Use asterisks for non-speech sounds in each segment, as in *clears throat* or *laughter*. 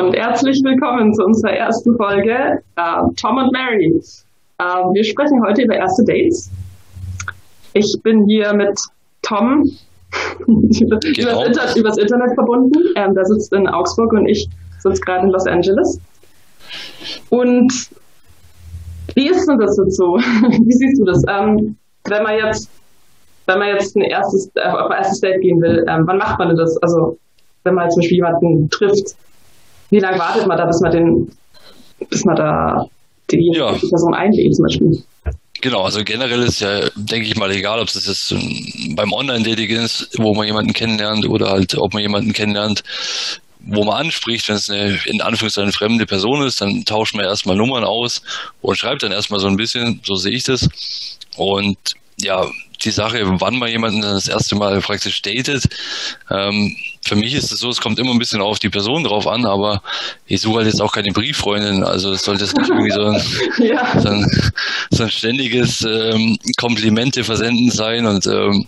und herzlich willkommen zu unserer ersten Folge äh, Tom und Mary. Äh, wir sprechen heute über erste Dates. Ich bin hier mit Tom *laughs* übers, genau. Inter übers, Internet verbunden. Ähm, der sitzt in Augsburg und ich sitze gerade in Los Angeles. Und wie ist denn das jetzt so? *laughs* wie siehst du das? Ähm, wenn man jetzt, wenn man jetzt ein erstes, äh, auf ein erstes Date gehen will, ähm, wann macht man denn das? Also wenn man zum Beispiel jemanden trifft, wie lange wartet man da, bis man den, bis man da die, ja. Person einlädt zum Beispiel? Genau, also generell ist ja, denke ich mal, egal, ob es jetzt beim Online-Dating ist, wo man jemanden kennenlernt oder halt, ob man jemanden kennenlernt, wo man anspricht, wenn es eine in Anführungszeichen fremde Person ist, dann tauscht man erstmal Nummern aus und schreibt dann erstmal so ein bisschen, so sehe ich das. Und ja, die Sache, wann man jemanden das erste Mal praktisch datet. Ähm, für mich ist es so, es kommt immer ein bisschen auf die Person drauf an, aber ich suche halt jetzt auch keine Brieffreundin. Also es sollte jetzt nicht irgendwie so ein, *laughs* ja. so ein, so ein ständiges ähm, Komplimente versenden sein und ähm,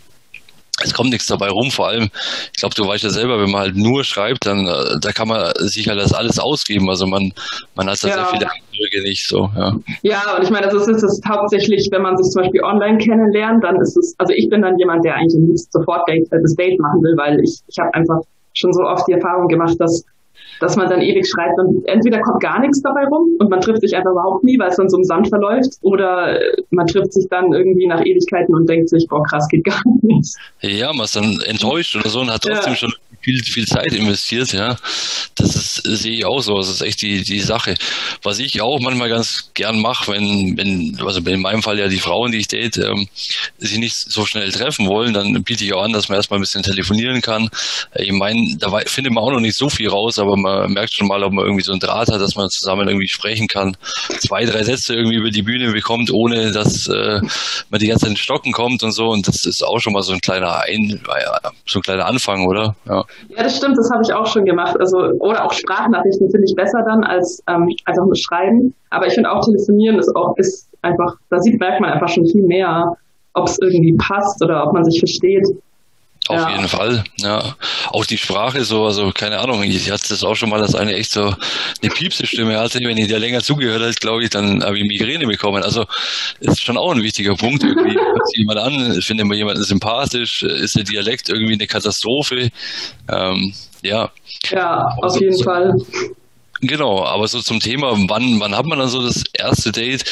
es kommt nichts dabei rum. Vor allem, ich glaube, du weißt ja selber, wenn man halt nur schreibt, dann äh, da kann man sich halt das alles ausgeben. Also man, man hat da ja. sehr viele Eindrücke nicht so. Ja, ja und ich meine, das ist es hauptsächlich, wenn man sich zum Beispiel online kennenlernt, dann ist es, also ich bin dann jemand, der eigentlich am liebsten sofort das Date machen will, weil ich, ich habe einfach schon so oft die Erfahrung gemacht, dass dass man dann ewig schreibt und entweder kommt gar nichts dabei rum und man trifft sich einfach überhaupt nie, weil es dann so im Sand verläuft, oder man trifft sich dann irgendwie nach Ewigkeiten und denkt sich, boah, krass, geht gar *laughs* nicht. Ja, man ist dann enttäuscht oder so und hat trotzdem ja. schon viel, viel Zeit investiert, ja. Das ist, sehe ich auch so. Das ist echt die, die Sache. Was ich auch manchmal ganz gern mache, wenn, wenn, also in meinem Fall ja die Frauen, die ich date, ähm, sich nicht so schnell treffen wollen, dann biete ich auch an, dass man erstmal ein bisschen telefonieren kann. Ich meine, da findet man auch noch nicht so viel raus, aber man merkt schon mal, ob man irgendwie so einen Draht hat, dass man zusammen irgendwie sprechen kann. Zwei, drei Sätze irgendwie über die Bühne bekommt, ohne dass äh, man die ganze Zeit in Stocken kommt und so. Und das ist auch schon mal so ein kleiner ein, so ein kleiner Anfang, oder? Ja. Ja, das stimmt, das habe ich auch schon gemacht. Also, oder auch Sprachnachrichten finde ich besser dann als, ähm, auch nur Schreiben. Aber ich finde auch telefonieren ist auch, ist einfach, da sieht, merkt man einfach schon viel mehr, ob es irgendwie passt oder ob man sich versteht. Auf ja. jeden Fall, ja. Auch die Sprache so, also keine Ahnung, ich hatte das auch schon mal, dass eine echt so eine piepse Stimme hatte. Wenn ich der länger zugehört hat, glaube ich, dann habe ich Migräne bekommen. Also ist schon auch ein wichtiger Punkt. Irgendwie hört sich jemand an, findet man jemanden sympathisch, ist der Dialekt irgendwie eine Katastrophe. Ähm, ja. Ja, auf jeden so, Fall. Genau, aber so zum Thema, wann, wann hat man dann so das erste Date?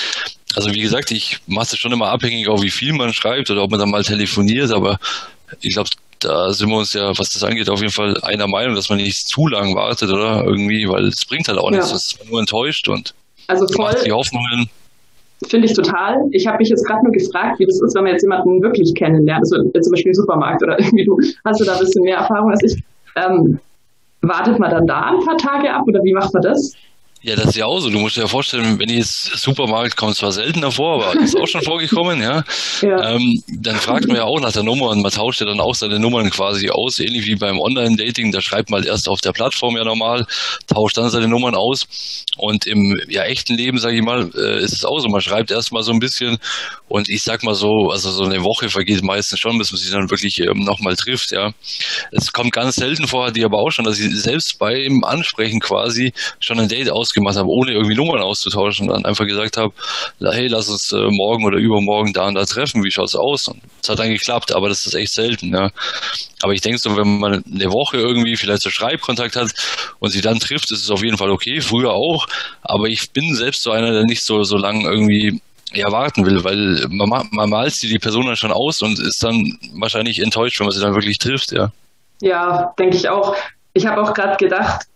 Also wie gesagt, ich mache es schon immer abhängig, auch wie viel man schreibt oder ob man dann mal telefoniert, aber ich glaube, da sind wir uns ja, was das angeht, auf jeden Fall einer Meinung, dass man nicht zu lang wartet, oder? Irgendwie, weil es bringt halt auch ja. nichts, es ist nur enttäuscht und also voll, die Hoffnungen. Finde ich total. Ich habe mich jetzt gerade nur gefragt, wie das ist, wenn man jetzt jemanden wirklich kennenlernt, also zum Beispiel im Supermarkt oder *laughs* irgendwie du hast du da ein bisschen mehr Erfahrung als ich. Ähm, wartet man dann da ein paar Tage ab oder wie macht man das? Ja, das ist ja auch so. Du musst dir ja vorstellen, wenn ich jetzt Supermarkt kommt zwar seltener vor, aber ist auch schon vorgekommen, ja. *laughs* ja. Ähm, dann fragt man ja auch nach der Nummer und man tauscht ja dann auch seine Nummern quasi aus, ähnlich wie beim Online-Dating. Da schreibt man halt erst auf der Plattform ja normal, tauscht dann seine Nummern aus. Und im ja, echten Leben, sage ich mal, äh, ist es auch so. Man schreibt erst mal so ein bisschen und ich sag mal so, also so eine Woche vergeht meistens schon, bis man sich dann wirklich ähm, nochmal trifft, ja. Es kommt ganz selten vor, ich aber auch schon, dass ich selbst beim Ansprechen quasi schon ein Date aus ausgemacht habe, ohne irgendwie Nummern auszutauschen und dann einfach gesagt habe, hey, lass uns äh, morgen oder übermorgen da und da treffen, wie schaut's aus? Und es hat dann geklappt, aber das ist echt selten, ja. Aber ich denke so, wenn man eine Woche irgendwie vielleicht so Schreibkontakt hat und sie dann trifft, ist es auf jeden Fall okay, früher auch, aber ich bin selbst so einer, der nicht so, so lange irgendwie ja, will, weil man, man malt sie die Person dann schon aus und ist dann wahrscheinlich enttäuscht, wenn man sie dann wirklich trifft, ja. Ja, denke ich auch. Ich habe auch gerade gedacht,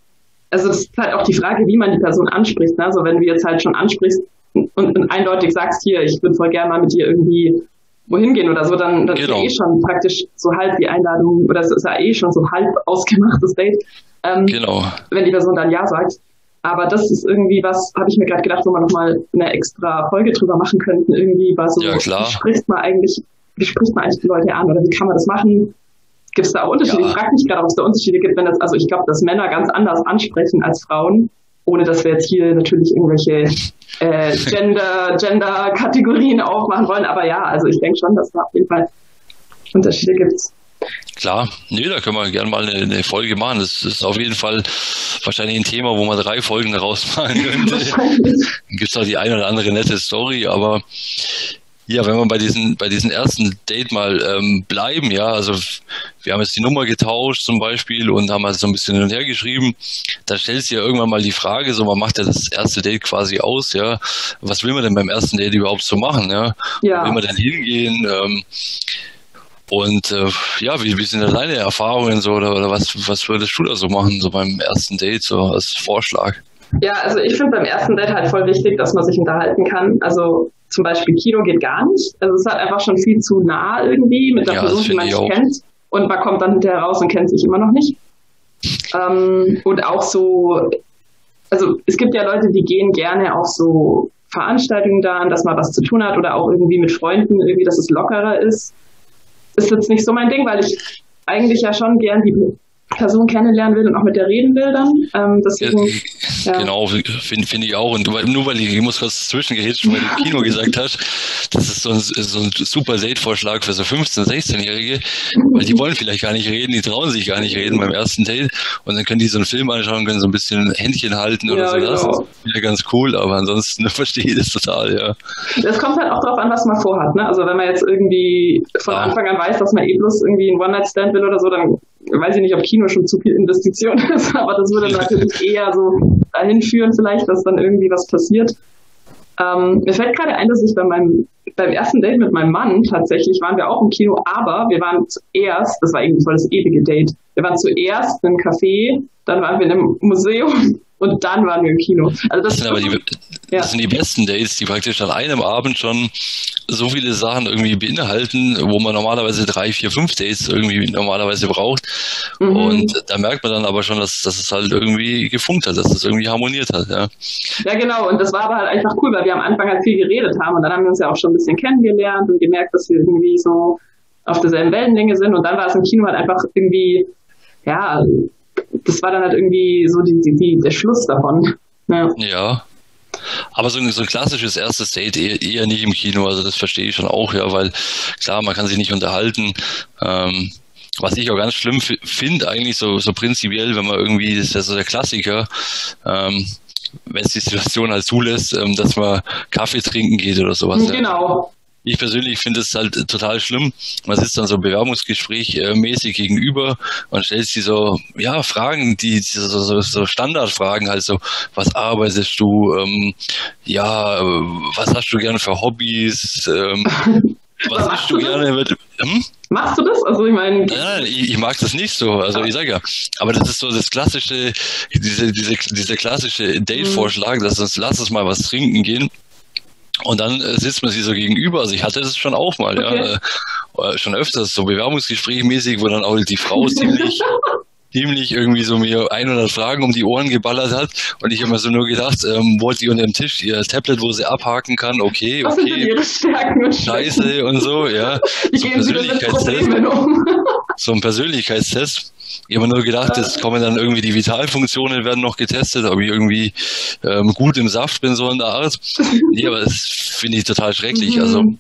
also es ist halt auch die Frage, wie man die Person anspricht. Ne? Also wenn du jetzt halt schon ansprichst und, und eindeutig sagst, hier, ich würde voll gerne mal mit dir irgendwie wohin gehen oder so, dann, dann genau. ist ja eh schon praktisch so halb die Einladung oder es ist ja eh schon so halb ausgemachtes Date. Ähm, genau. Wenn die Person dann Ja sagt. Aber das ist irgendwie was, habe ich mir gerade gedacht, wo man nochmal eine extra Folge drüber machen könnten, irgendwie, was so, ja, wie spricht man eigentlich, wie spricht man eigentlich die Leute an oder wie kann man das machen? Gibt es da Unterschiede? Ja. Ich frage mich gerade, ob es da Unterschiede gibt, wenn das, also ich glaube, dass Männer ganz anders ansprechen als Frauen, ohne dass wir jetzt hier natürlich irgendwelche äh, *laughs* Gender, Gender-Kategorien aufmachen wollen. Aber ja, also ich denke schon, dass da auf jeden Fall Unterschiede gibt. Klar, nee, da können wir gerne mal eine, eine, Folge machen. Das ist auf jeden Fall wahrscheinlich ein Thema, wo man drei Folgen daraus machen *laughs* könnte. Gibt es auch die eine oder andere nette Story, aber ja, wenn wir bei diesen, bei diesen ersten Date mal ähm, bleiben, ja, also wir haben jetzt die Nummer getauscht zum Beispiel und haben halt so ein bisschen hin und her geschrieben, da stellt sich ja irgendwann mal die Frage, so man macht ja das erste Date quasi aus, ja, was will man denn beim ersten Date überhaupt so machen, ja? ja. Wo will man denn hingehen? Ähm, und äh, ja, wie, wie sind da deine Erfahrungen so oder, oder was, was würdest du da so machen, so beim ersten Date, so als Vorschlag? Ja, also ich finde beim ersten Date halt voll wichtig, dass man sich unterhalten kann. Also zum Beispiel Kino geht gar nicht. Also es ist halt einfach schon viel zu nah irgendwie mit der ja, Person, die man nicht kennt. Und man kommt dann hinterher raus und kennt sich immer noch nicht. Ähm, und auch so, also es gibt ja Leute, die gehen gerne auf so Veranstaltungen da an, dass man was zu tun hat oder auch irgendwie mit Freunden, irgendwie, dass es lockerer ist. Ist jetzt nicht so mein Ding, weil ich eigentlich ja schon gern die Person kennenlernen will und auch mit der reden will dann. Ähm, deswegen, ja, ja. Genau, finde find ich auch. Und nur weil ich, ich muss kurz zwischengehitzt, weil du im Kino gesagt hast, das ist so ein, so ein super Date-Vorschlag für so 15-, 16-Jährige, weil die wollen vielleicht gar nicht reden, die trauen sich gar nicht reden beim ersten Date und dann können die so einen Film anschauen, können so ein bisschen Händchen halten oder ja, so. Genau. Das ist ja ganz cool, aber ansonsten *laughs* verstehe ich das total, ja. Das kommt halt auch darauf an, was man vorhat. Ne? Also wenn man jetzt irgendwie von Anfang an weiß, dass man eh bloß irgendwie einen One-Night-Stand will oder so, dann weiß ich nicht, ob Kino schon zu viel Investition *laughs* ist, aber das würde natürlich eher so dahin führen, vielleicht, dass dann irgendwie was passiert. Ähm, mir fällt gerade ein, dass ich bei meinem beim ersten Date mit meinem Mann tatsächlich waren wir auch im Kino, aber wir waren zuerst, das war irgendwie voll das ewige Date, wir waren zuerst in einem Café, dann waren wir in einem Museum und dann waren wir im Kino. Also das, sind aber die, ja. das sind die besten Dates, die praktisch an einem Abend schon so viele Sachen irgendwie beinhalten, wo man normalerweise drei, vier, fünf Dates irgendwie normalerweise braucht. Mhm. Und da merkt man dann aber schon, dass, dass es halt irgendwie gefunkt hat, dass es irgendwie harmoniert hat. Ja. ja, genau. Und das war aber halt einfach cool, weil wir am Anfang halt viel geredet haben und dann haben wir uns ja auch schon ein bisschen kennengelernt und gemerkt, dass wir irgendwie so auf derselben Wellenlänge sind. Und dann war es im Kino halt einfach irgendwie, ja, das war dann halt irgendwie so die, die, die der Schluss davon. Ja. ja. Aber so ein, so ein klassisches erstes Date eher, eher nicht im Kino, also das verstehe ich schon auch, ja, weil klar, man kann sich nicht unterhalten. Ähm, was ich auch ganz schlimm finde, eigentlich so, so prinzipiell, wenn man irgendwie, das ist ja so der Klassiker, ähm, wenn es die Situation halt zulässt, ähm, dass man Kaffee trinken geht oder sowas. Genau. Ich persönlich finde es halt total schlimm. Man sitzt dann so Bewerbungsgespräch äh, mäßig gegenüber und stellt sich so, ja, Fragen, die, so, so, so Standardfragen, halt so, was arbeitest du, ähm, ja, was hast du gerne für Hobbys, ähm, *laughs* was hast du gerne mit, hm? Machst du das? Also ich meine. Nein, ich, ich, mag das nicht so. Also ich sage ja. Aber das ist so das klassische, diese, diese, dieser klassische Date-Vorschlag, dass uns lass uns mal was trinken gehen. Und dann äh, sitzt man sich so gegenüber. Also ich hatte das schon auch mal, okay. ja. Äh, schon öfters, so Bewerbungsgesprächmäßig, wo dann auch die Frau *laughs* ziemlich, ziemlich irgendwie so mir 100 Fragen um die Ohren geballert hat. Und ich habe mir so nur gedacht, ähm, wollte sie unter dem Tisch ihr Tablet, wo sie abhaken kann, okay, Was okay. Scheiße und so, ja. *laughs* So ein Persönlichkeitstest. Um. so ein Persönlichkeitstest. Ich habe nur gedacht, es kommen dann irgendwie die Vitalfunktionen werden noch getestet, ob ich irgendwie ähm, gut im Saft bin, so in der Art. *laughs* Nee, aber das finde ich total schrecklich. Also, mhm.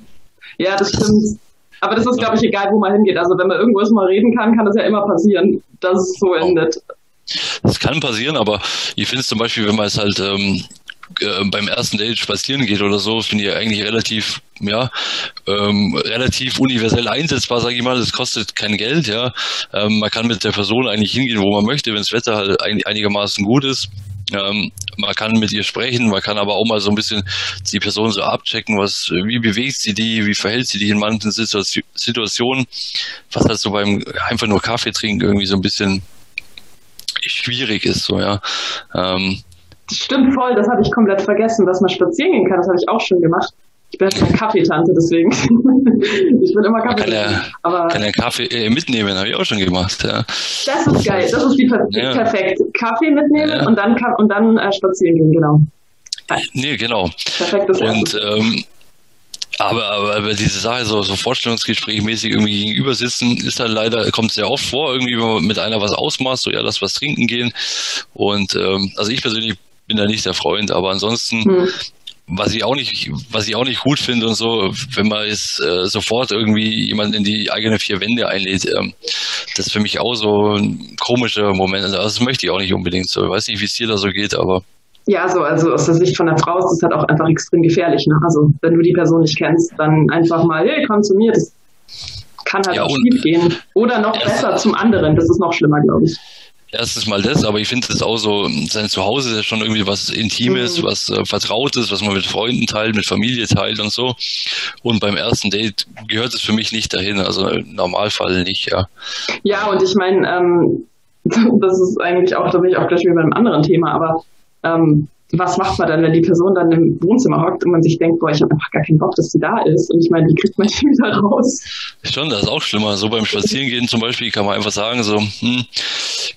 ja, das stimmt. Aber das ist, glaube ich, egal, wo man hingeht. Also wenn man irgendwo mal reden kann, kann das ja immer passieren, dass es so endet. Das kann passieren, aber ich finde es zum Beispiel, wenn man es halt ähm, äh, beim ersten Date spazieren geht oder so, finde ich eigentlich relativ, ja, ähm, relativ universell einsetzbar, sage ich mal. Das kostet kein Geld, ja. Ähm, man kann mit der Person eigentlich hingehen, wo man möchte, wenn das Wetter halt ein, einigermaßen gut ist. Ähm, man kann mit ihr sprechen, man kann aber auch mal so ein bisschen die Person so abchecken, was, wie bewegt sie die, wie verhält sie die in manchen Situationen, was halt so beim einfach nur Kaffee trinken irgendwie so ein bisschen schwierig ist, so, ja. Ähm, Stimmt voll, das habe ich komplett vergessen, dass man spazieren gehen kann. Das habe ich auch schon gemacht. Ich bin halt keine Kaffeetante, deswegen. *laughs* ich bin immer Kaffee. Kann er, aber kann er Kaffee äh, mitnehmen, habe ich auch schon gemacht. Ja. Das ist geil, das ist die ja. perfekt. Kaffee mitnehmen ja. und dann und dann äh, spazieren gehen, genau. Nee, genau. Perfektes Und ähm, aber, aber, aber diese Sache, so, so Vorstellungsgesprächmäßig irgendwie gegenüber sitzen, ist halt leider, kommt sehr oft vor, irgendwie, wenn man mit einer was ausmacht, so ja, lass was trinken gehen. Und ähm, also ich persönlich bin da nicht der Freund, aber ansonsten hm. was ich auch nicht, was ich auch nicht gut finde und so, wenn man jetzt äh, sofort irgendwie jemanden in die eigenen vier Wände einlädt, ähm, das ist für mich auch so ein komischer Moment. Also das möchte ich auch nicht unbedingt so. Ich weiß nicht, wie es dir da so geht, aber. Ja, so, also aus der Sicht von der Frau ist das halt auch einfach extrem gefährlich. Ne? Also wenn du die Person nicht kennst, dann einfach mal, hey, komm zu mir, das kann halt ja, auch schief gehen. Oder noch besser zum anderen, das ist noch schlimmer, glaube ich erstens mal das, aber ich finde es auch so, sein Zuhause ist schon irgendwie was Intimes, mhm. was äh, Vertrautes, was man mit Freunden teilt, mit Familie teilt und so. Und beim ersten Date gehört es für mich nicht dahin, also im Normalfall nicht, ja. Ja, und ich meine, ähm, *laughs* das ist eigentlich auch, da bin ich auch gleich wieder bei einem anderen Thema, aber ähm, was macht man dann, wenn die Person dann im Wohnzimmer hockt und man sich denkt, boah, ich habe einfach gar keinen Bock, dass sie da ist. Und ich meine, wie kriegt man *laughs* die wieder raus? Schon, das ist auch schlimmer. So beim Spazierengehen zum Beispiel kann man einfach sagen, so, hm,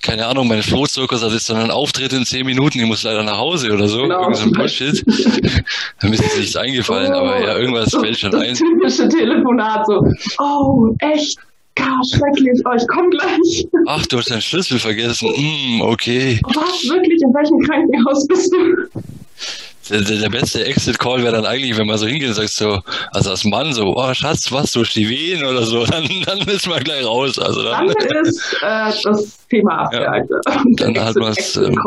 keine Ahnung, mein Flohzirkus hat jetzt dann einen Auftritt in zehn Minuten, ich muss leider nach Hause oder so. Genau. Irgend so ein Bullshit. *laughs* Dann ist nichts eingefallen, oh, aber ja, irgendwas so, fällt schon das ein. Typische Telefonat, so, oh, echt? Ja, schrecklich. Oh, ich komme gleich. Ach, du hast deinen Schlüssel vergessen. Hm, okay. Was? Wirklich? In welchem Krankenhaus bist du? Der, der, der beste Exit-Call wäre dann eigentlich, wenn man so hingeht und sagt so, also als Mann so, oh Schatz, was, durch die Wehen oder so, *laughs* dann, dann ist man gleich raus. Also dann, dann *laughs* ist äh, das Thema abgehakt. Ja, dann *laughs* hat man es. Ähm,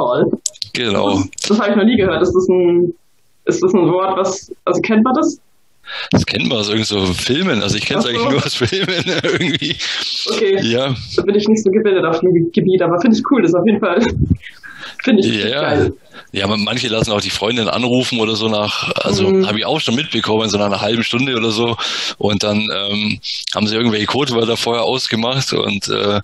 genau. Das, das habe ich noch nie gehört. Ist das ein, ist das ein Wort, was, also kennt man das? Das kennt man aus irgendeinen so Filmen. Also ich kenne es eigentlich nur aus Filmen *laughs* irgendwie. Okay. Ja. Da bin ich nicht so gebildet auf dem Gebiet, aber finde ich cool. Das auf jeden Fall finde ich ja, geil. Ja, manche lassen auch die Freundin anrufen oder so nach, also mhm. habe ich auch schon mitbekommen, so nach einer halben Stunde oder so. Und dann ähm, haben sie irgendwelche Codewörter vorher ausgemacht und äh,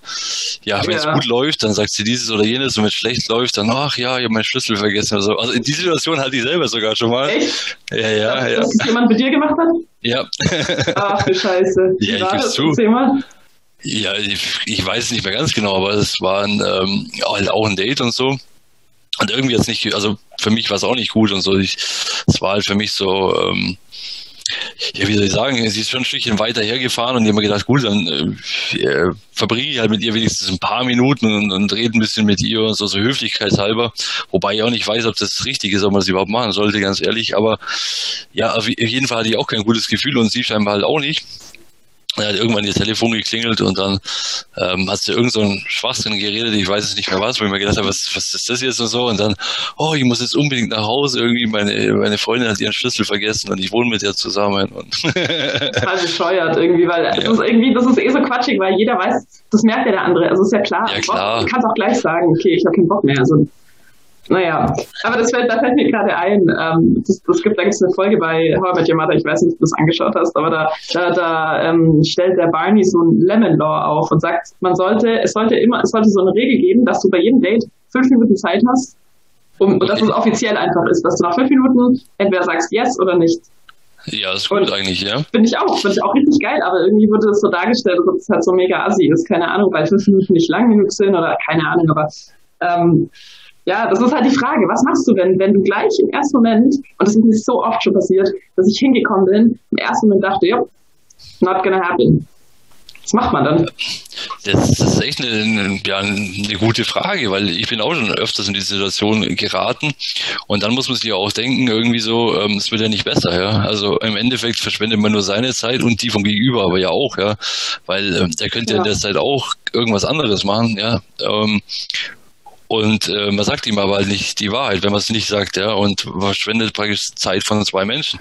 ja, wenn ja. es gut läuft, dann sagt sie dieses oder jenes und wenn es schlecht läuft, dann, ach ja, ich habe meinen Schlüssel vergessen oder so. Also in die Situation hatte ich selber sogar schon mal. Echt? Ja, ja, dass, ja. Das jemand mit dir gemacht hat? Ja. Ach du Scheiße. Ja, ich gebe zu. Ja, ich, ich weiß nicht mehr ganz genau, aber es war ein, ähm, halt auch ein Date und so. Und irgendwie jetzt nicht, also für mich war es auch nicht gut und so. Ich, es war halt für mich so, ähm, ja, wie soll ich sagen, sie ist schon ein Stückchen weiter hergefahren und ich habe mir gedacht, gut, dann äh, verbringe ich halt mit ihr wenigstens ein paar Minuten und, und rede ein bisschen mit ihr und so, so höflichkeitshalber. Wobei ich auch nicht weiß, ob das richtig ist, ob man das überhaupt machen sollte, ganz ehrlich. Aber ja, auf jeden Fall hatte ich auch kein gutes Gefühl und sie scheinbar halt auch nicht. Er hat irgendwann ihr Telefon geklingelt und dann ähm, hat sie irgend so einen Schwachsinn geredet, ich weiß es nicht mehr was, wo ich mir gedacht habe, was, was ist das jetzt und so und dann, oh, ich muss jetzt unbedingt nach Hause, irgendwie meine, meine Freundin hat ihren Schlüssel vergessen und ich wohne mit ihr zusammen. Und *laughs* *laughs* Total bescheuert irgendwie, weil ja. das ist irgendwie, das ist eh so quatschig, weil jeder weiß, das merkt ja der andere, also ist ja klar, ja, klar. du kannst auch gleich sagen, okay, ich habe keinen Bock mehr, also naja, aber das fällt, da fällt mir gerade ein, ähm, das, das gibt, da gibt es eine Folge bei How I Met Your Mother, ich weiß nicht, ob du das angeschaut hast, aber da, da, da ähm, stellt der Barney so ein Lemon Law auf und sagt, man sollte, es sollte immer, es sollte so eine Regel geben, dass du bei jedem Date fünf Minuten Zeit hast, um, und dass es offiziell einfach ist, dass du nach fünf Minuten entweder sagst yes oder nicht. Ja, ist gut und eigentlich, ja. Finde ich auch, finde ich auch richtig geil, aber irgendwie wurde das so dargestellt, dass es halt so mega assi ist, keine Ahnung, weil fünf Minuten nicht lang genug sind oder keine Ahnung, aber ähm, ja, das ist halt die Frage. Was machst du denn, wenn du gleich im ersten Moment, und das ist mir so oft schon passiert, dass ich hingekommen bin, im ersten Moment dachte, ja, not gonna happen. Was macht man dann? Das, ist echt eine, ja, eine gute Frage, weil ich bin auch schon öfters in die Situation geraten und dann muss man sich auch denken, irgendwie so, ähm, es wird ja nicht besser, ja. Also im Endeffekt verschwendet man nur seine Zeit und die vom Gegenüber aber ja auch, ja. Weil ähm, der könnte ja. in der Zeit auch irgendwas anderes machen, ja. Ähm, und äh, man sagt ihm aber halt nicht die Wahrheit, wenn man es nicht sagt, ja, und verschwendet praktisch Zeit von zwei Menschen.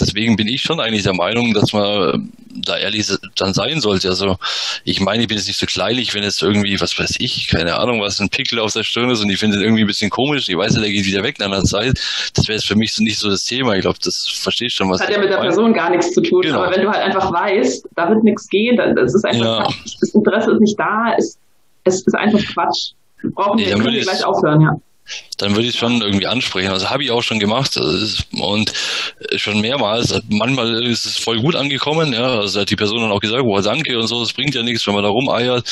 Deswegen bin ich schon eigentlich der Meinung, dass man da ehrlich dann sein sollte. Also ich meine, ich bin jetzt nicht so kleinlich, wenn jetzt irgendwie, was weiß ich, keine Ahnung, was ein Pickel auf der Stirn ist und ich finde irgendwie ein bisschen komisch, ich weiß ja, der geht wieder weg nach einer Zeit. Das wäre jetzt für mich so nicht so das Thema. Ich glaube, das verstehst schon, was Das hat ja mit der meine. Person gar nichts zu tun. Genau. Aber wenn du halt einfach weißt, da wird nichts gehen, dann ist einfach ja. das Interesse ist nicht da, es, es ist einfach Quatsch brauchen wir, können wir gleich aufhören, ja dann würde ich es schon irgendwie ansprechen. Also habe ich auch schon gemacht und schon mehrmals. Manchmal ist es voll gut angekommen, ja. Also hat die Person dann auch gesagt, boah, danke und so, das bringt ja nichts, wenn man da rumeiert.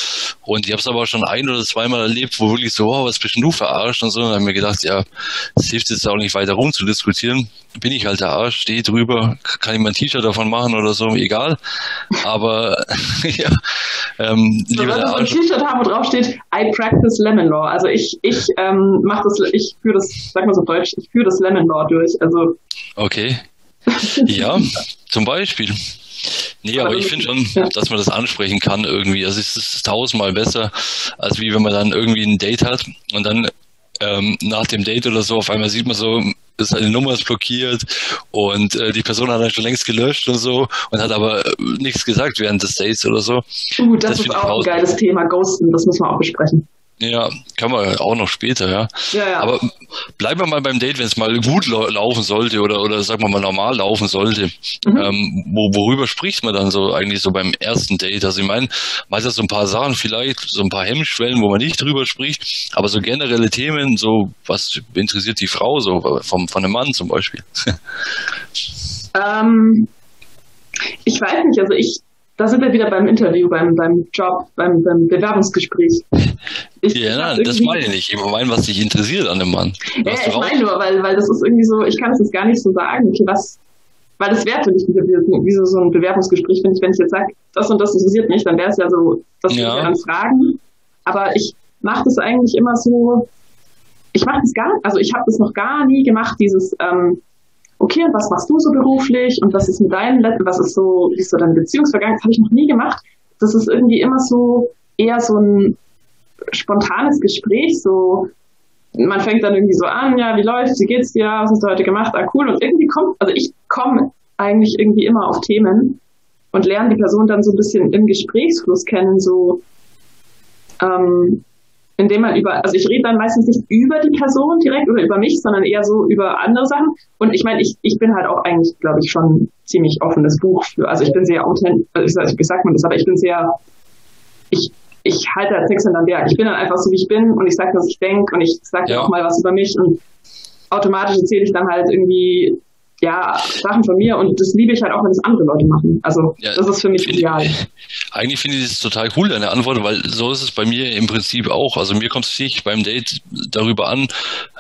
Und ich habe es aber schon ein oder zweimal erlebt, wo wirklich so, wow, was bist denn du verarscht und so. Und dann habe ich mir gedacht, ja, es hilft jetzt auch nicht weiter rum zu diskutieren. Bin ich halt der Arsch, stehe drüber, kann ich mein T-Shirt davon machen oder so, egal. Aber *laughs* ja, ähm, so, lieber der Arsch. ein T-Shirt haben, wo drauf steht, I practice lemon law. Also ich, ich ähm, mache das, ich führe das, sag mal so deutsch, ich führe das Lemon Law durch. Also. Okay. Ja, zum Beispiel. Nee, aber ich finde schon, *laughs* dass man das ansprechen kann irgendwie. Also es ist tausendmal besser, als wie wenn man dann irgendwie ein Date hat und dann ähm, nach dem Date oder so auf einmal sieht man so, seine Nummer ist blockiert und äh, die Person hat dann schon längst gelöscht und so und hat aber äh, nichts gesagt während des Dates oder so. Uh, das, das ist auch ein geiles Thema, Ghosten, das müssen wir auch besprechen. Ja, kann man auch noch später, ja. ja, ja. Aber bleiben wir mal beim Date, wenn es mal gut laufen sollte oder, oder sagen wir mal normal laufen sollte. Mhm. Ähm, wo, worüber spricht man dann so eigentlich so beim ersten Date? Also ich meine, man hat ja so ein paar Sachen vielleicht, so ein paar Hemmschwellen, wo man nicht drüber spricht, aber so generelle Themen, so was interessiert die Frau so vom, von einem Mann zum Beispiel? ähm, ich weiß nicht, also ich da sind wir wieder beim Interview, beim, beim Job, beim, beim Bewerbungsgespräch. Ich, ja, nein, das meine ich nicht. Ich meine, was dich interessiert an dem Mann. Ja, ich meine nur, weil, weil das ist irgendwie so, ich kann es jetzt gar nicht so sagen, okay, was, weil das wäre für mich wie, wie so, ein Bewerbungsgespräch, wenn ich, wenn ich jetzt sage, das und das interessiert mich, dann wäre es ja so, das ja. dann fragen. Aber ich mache das eigentlich immer so, ich mache das gar, also ich habe das noch gar nie gemacht, dieses, ähm, okay, und was machst du so beruflich und was ist mit deinem was ist so, wie ist so deine Beziehungsvergangenheit, das habe ich noch nie gemacht. Das ist irgendwie immer so eher so ein spontanes Gespräch, so man fängt dann irgendwie so an, ja, wie läuft's, wie geht's dir, was hast du heute gemacht, ah cool, und irgendwie kommt, also ich komme eigentlich irgendwie immer auf Themen und lerne die Person dann so ein bisschen im Gesprächsfluss kennen, so ähm, indem man über, also ich rede dann meistens nicht über die Person direkt oder über mich, sondern eher so über andere Sachen. Und ich meine, ich, ich bin halt auch eigentlich, glaube ich, schon ziemlich offenes Buch für, also ich bin sehr authentisch, also wie sagt man das, aber ich bin sehr, ich, ich halte als Text hinterm Berg. Ich bin dann einfach so, wie ich bin und ich sage, was ich denke und ich sage ja. auch mal was über mich und automatisch erzähle ich dann halt irgendwie ja, Sachen von mir und das liebe ich halt auch, wenn es andere Leute machen. Also ja, das ist für mich ideal. *laughs* Eigentlich finde ich das total cool, deine Antwort, weil so ist es bei mir im Prinzip auch. Also mir kommt es nicht beim Date darüber an,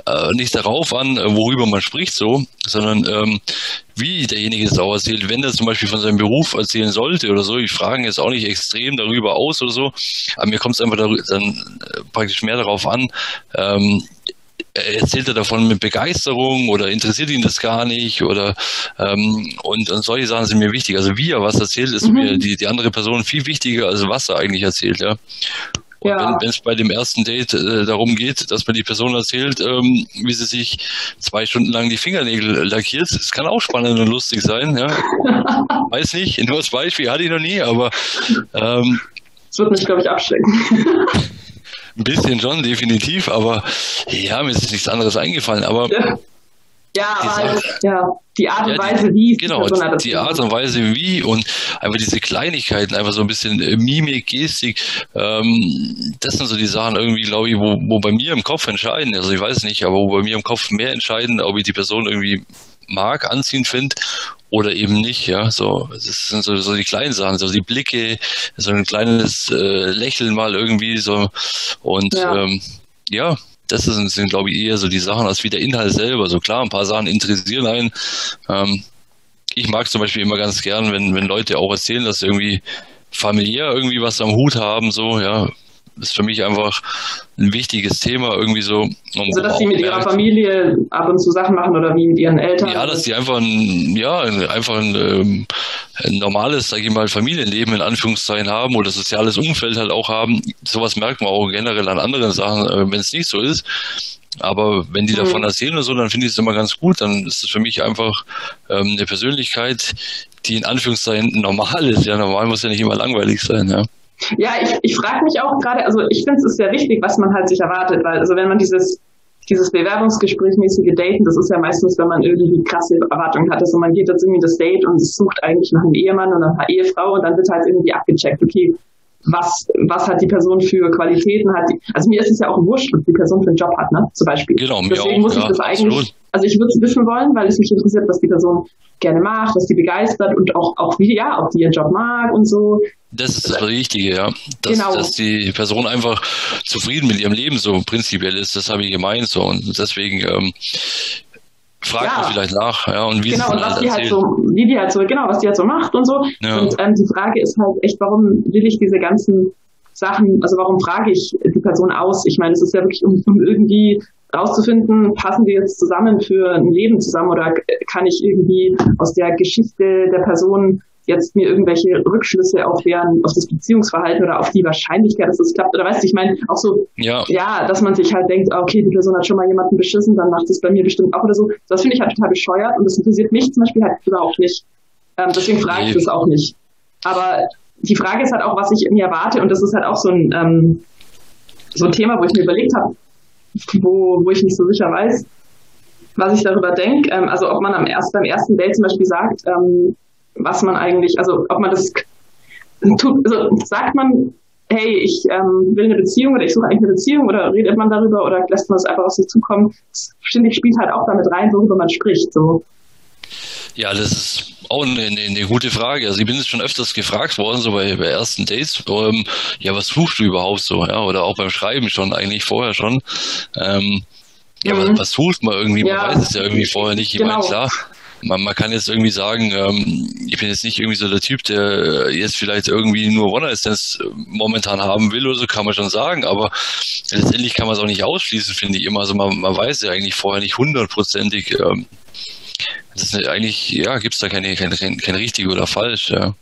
äh, nicht darauf an, äh, worüber man spricht so, sondern ähm, wie derjenige es auch erzählt. Wenn er zum Beispiel von seinem Beruf erzählen sollte oder so, ich frage jetzt auch nicht extrem darüber aus oder so, aber mir kommt es einfach darüber, dann äh, praktisch mehr darauf an, ähm, erzählt er davon mit Begeisterung oder interessiert ihn das gar nicht oder ähm, und, und solche Sachen sind mir wichtig. Also wie er was erzählt, ist mhm. mir die, die andere Person viel wichtiger, als was er eigentlich erzählt, ja. Und ja. wenn es bei dem ersten Date äh, darum geht, dass man die Person erzählt, ähm, wie sie sich zwei Stunden lang die Fingernägel lackiert, das kann auch spannend und lustig sein, ja. *laughs* Weiß nicht, nur als Beispiel hatte ich noch nie, aber ähm, das wird mich, glaube ich, abschrecken. *laughs* Ein bisschen schon, definitiv, aber ja, mir ist nichts anderes eingefallen, aber. Ja. Ja, aber halt, ja, die Art und ja, Weise, wie genau, die, die Art und Weise, wie und einfach diese Kleinigkeiten, einfach so ein bisschen äh, Mimik, Gestik, ähm, das sind so die Sachen irgendwie, glaube ich, wo, wo bei mir im Kopf entscheiden, also ich weiß nicht, aber wo bei mir im Kopf mehr entscheiden, ob ich die Person irgendwie mag, anziehen finde oder eben nicht, ja. So, das sind so, so die kleinen Sachen, so die Blicke, so ein kleines äh, Lächeln mal irgendwie so und ja, ähm, ja das sind, sind glaube ich eher so die Sachen als wie der Inhalt selber. So klar, ein paar Sachen interessieren einen. Ähm, ich mag zum Beispiel immer ganz gern, wenn, wenn Leute auch erzählen, dass sie irgendwie familiär irgendwie was am Hut haben, so, ja, ist für mich einfach ein wichtiges Thema irgendwie so. Also dass sie mit ihrer Familie ab und zu Sachen machen oder wie mit ihren Eltern? Ja, dass sie einfach ein, ja, einfach ein, ähm, ein normales, sag ich mal, Familienleben in Anführungszeichen haben oder soziales Umfeld halt auch haben. Sowas merkt man auch generell an anderen Sachen, äh, wenn es nicht so ist. Aber wenn die mhm. davon erzählen oder so, dann finde ich es immer ganz gut. Dann ist es für mich einfach ähm, eine Persönlichkeit, die in Anführungszeichen normal ist. Ja, normal muss ja nicht immer langweilig sein, ja. Ja, ich, ich frage mich auch gerade, also ich finde es sehr wichtig, was man halt sich erwartet, weil also wenn man dieses dieses Bewerbungsgesprächmäßige Daten, das ist ja meistens, wenn man irgendwie krasse Erwartungen hat, also man geht jetzt irgendwie das Date und sucht eigentlich nach einem Ehemann oder einer Ehefrau und dann wird halt irgendwie abgecheckt, okay, was, was hat die Person für Qualitäten hat. Die, also mir ist es ja auch wurscht, was die Person für einen Job hat, ne, zum Beispiel. Genau, mir Deswegen auch, muss ich ja, das eigentlich, absolut. also ich würde es wissen wollen, weil es mich interessiert, was die Person gerne macht, was die begeistert und auch, auch wie, ja, ob die ihren Job mag und so. Das ist das Wichtige, ja. Dass, genau. dass die Person einfach zufrieden mit ihrem Leben so prinzipiell ist, das habe ich gemeint so. Und deswegen ähm, fragt ja. man vielleicht nach, ja, und wie genau, und was die halt so, wie die halt so, genau, was die halt so macht und so. Ja. Und ähm, die Frage ist halt echt, warum will ich diese ganzen Sachen, also warum frage ich die Person aus? Ich meine, es ist ja wirklich, um, um irgendwie rauszufinden, passen wir jetzt zusammen für ein Leben zusammen oder kann ich irgendwie aus der Geschichte der Person jetzt mir irgendwelche Rückschlüsse auf deren, auf das Beziehungsverhalten oder auf die Wahrscheinlichkeit, dass es klappt oder weißt du, ich meine, auch so, ja. ja, dass man sich halt denkt, okay, die Person hat schon mal jemanden beschissen, dann macht es bei mir bestimmt auch oder so. Das finde ich halt total bescheuert und das interessiert mich zum Beispiel halt überhaupt nicht. Ähm, deswegen frage ich das auch nicht. Aber die Frage ist halt auch, was ich mir erwarte und das ist halt auch so ein, ähm, so ein Thema, wo ich mir überlegt habe, wo, wo ich nicht so sicher weiß, was ich darüber denke. Ähm, also ob man am erst, beim ersten Date zum Beispiel sagt, ähm, was man eigentlich, also ob man das *laughs* tut, also sagt man, hey, ich ähm, will eine Beziehung oder ich suche eigentlich eine Beziehung oder redet man darüber oder lässt man es einfach auf sich zukommen? Das finde ich spielt halt auch damit rein, worüber man spricht. So. Ja, das ist auch eine, eine, eine, gute Frage. Also ich bin jetzt schon öfters gefragt worden, so bei, bei ersten Dates, ähm, ja, was suchst du überhaupt so, ja, oder auch beim Schreiben schon, eigentlich vorher schon. Ähm, ja, mhm. was, was sucht man irgendwie? Ja. Man weiß es ja irgendwie vorher nicht. Ich genau. meine, klar, man, man kann jetzt irgendwie sagen, ähm, ich bin jetzt nicht irgendwie so der Typ, der jetzt vielleicht irgendwie nur One-Night-Stands momentan haben will oder so, kann man schon sagen, aber letztendlich kann man es auch nicht ausschließen, finde ich immer. Also man, man weiß ja eigentlich vorher nicht hundertprozentig, ähm, das ist eigentlich, ja, gibt es da keine, kein, kein, richtig oder falsch, ja.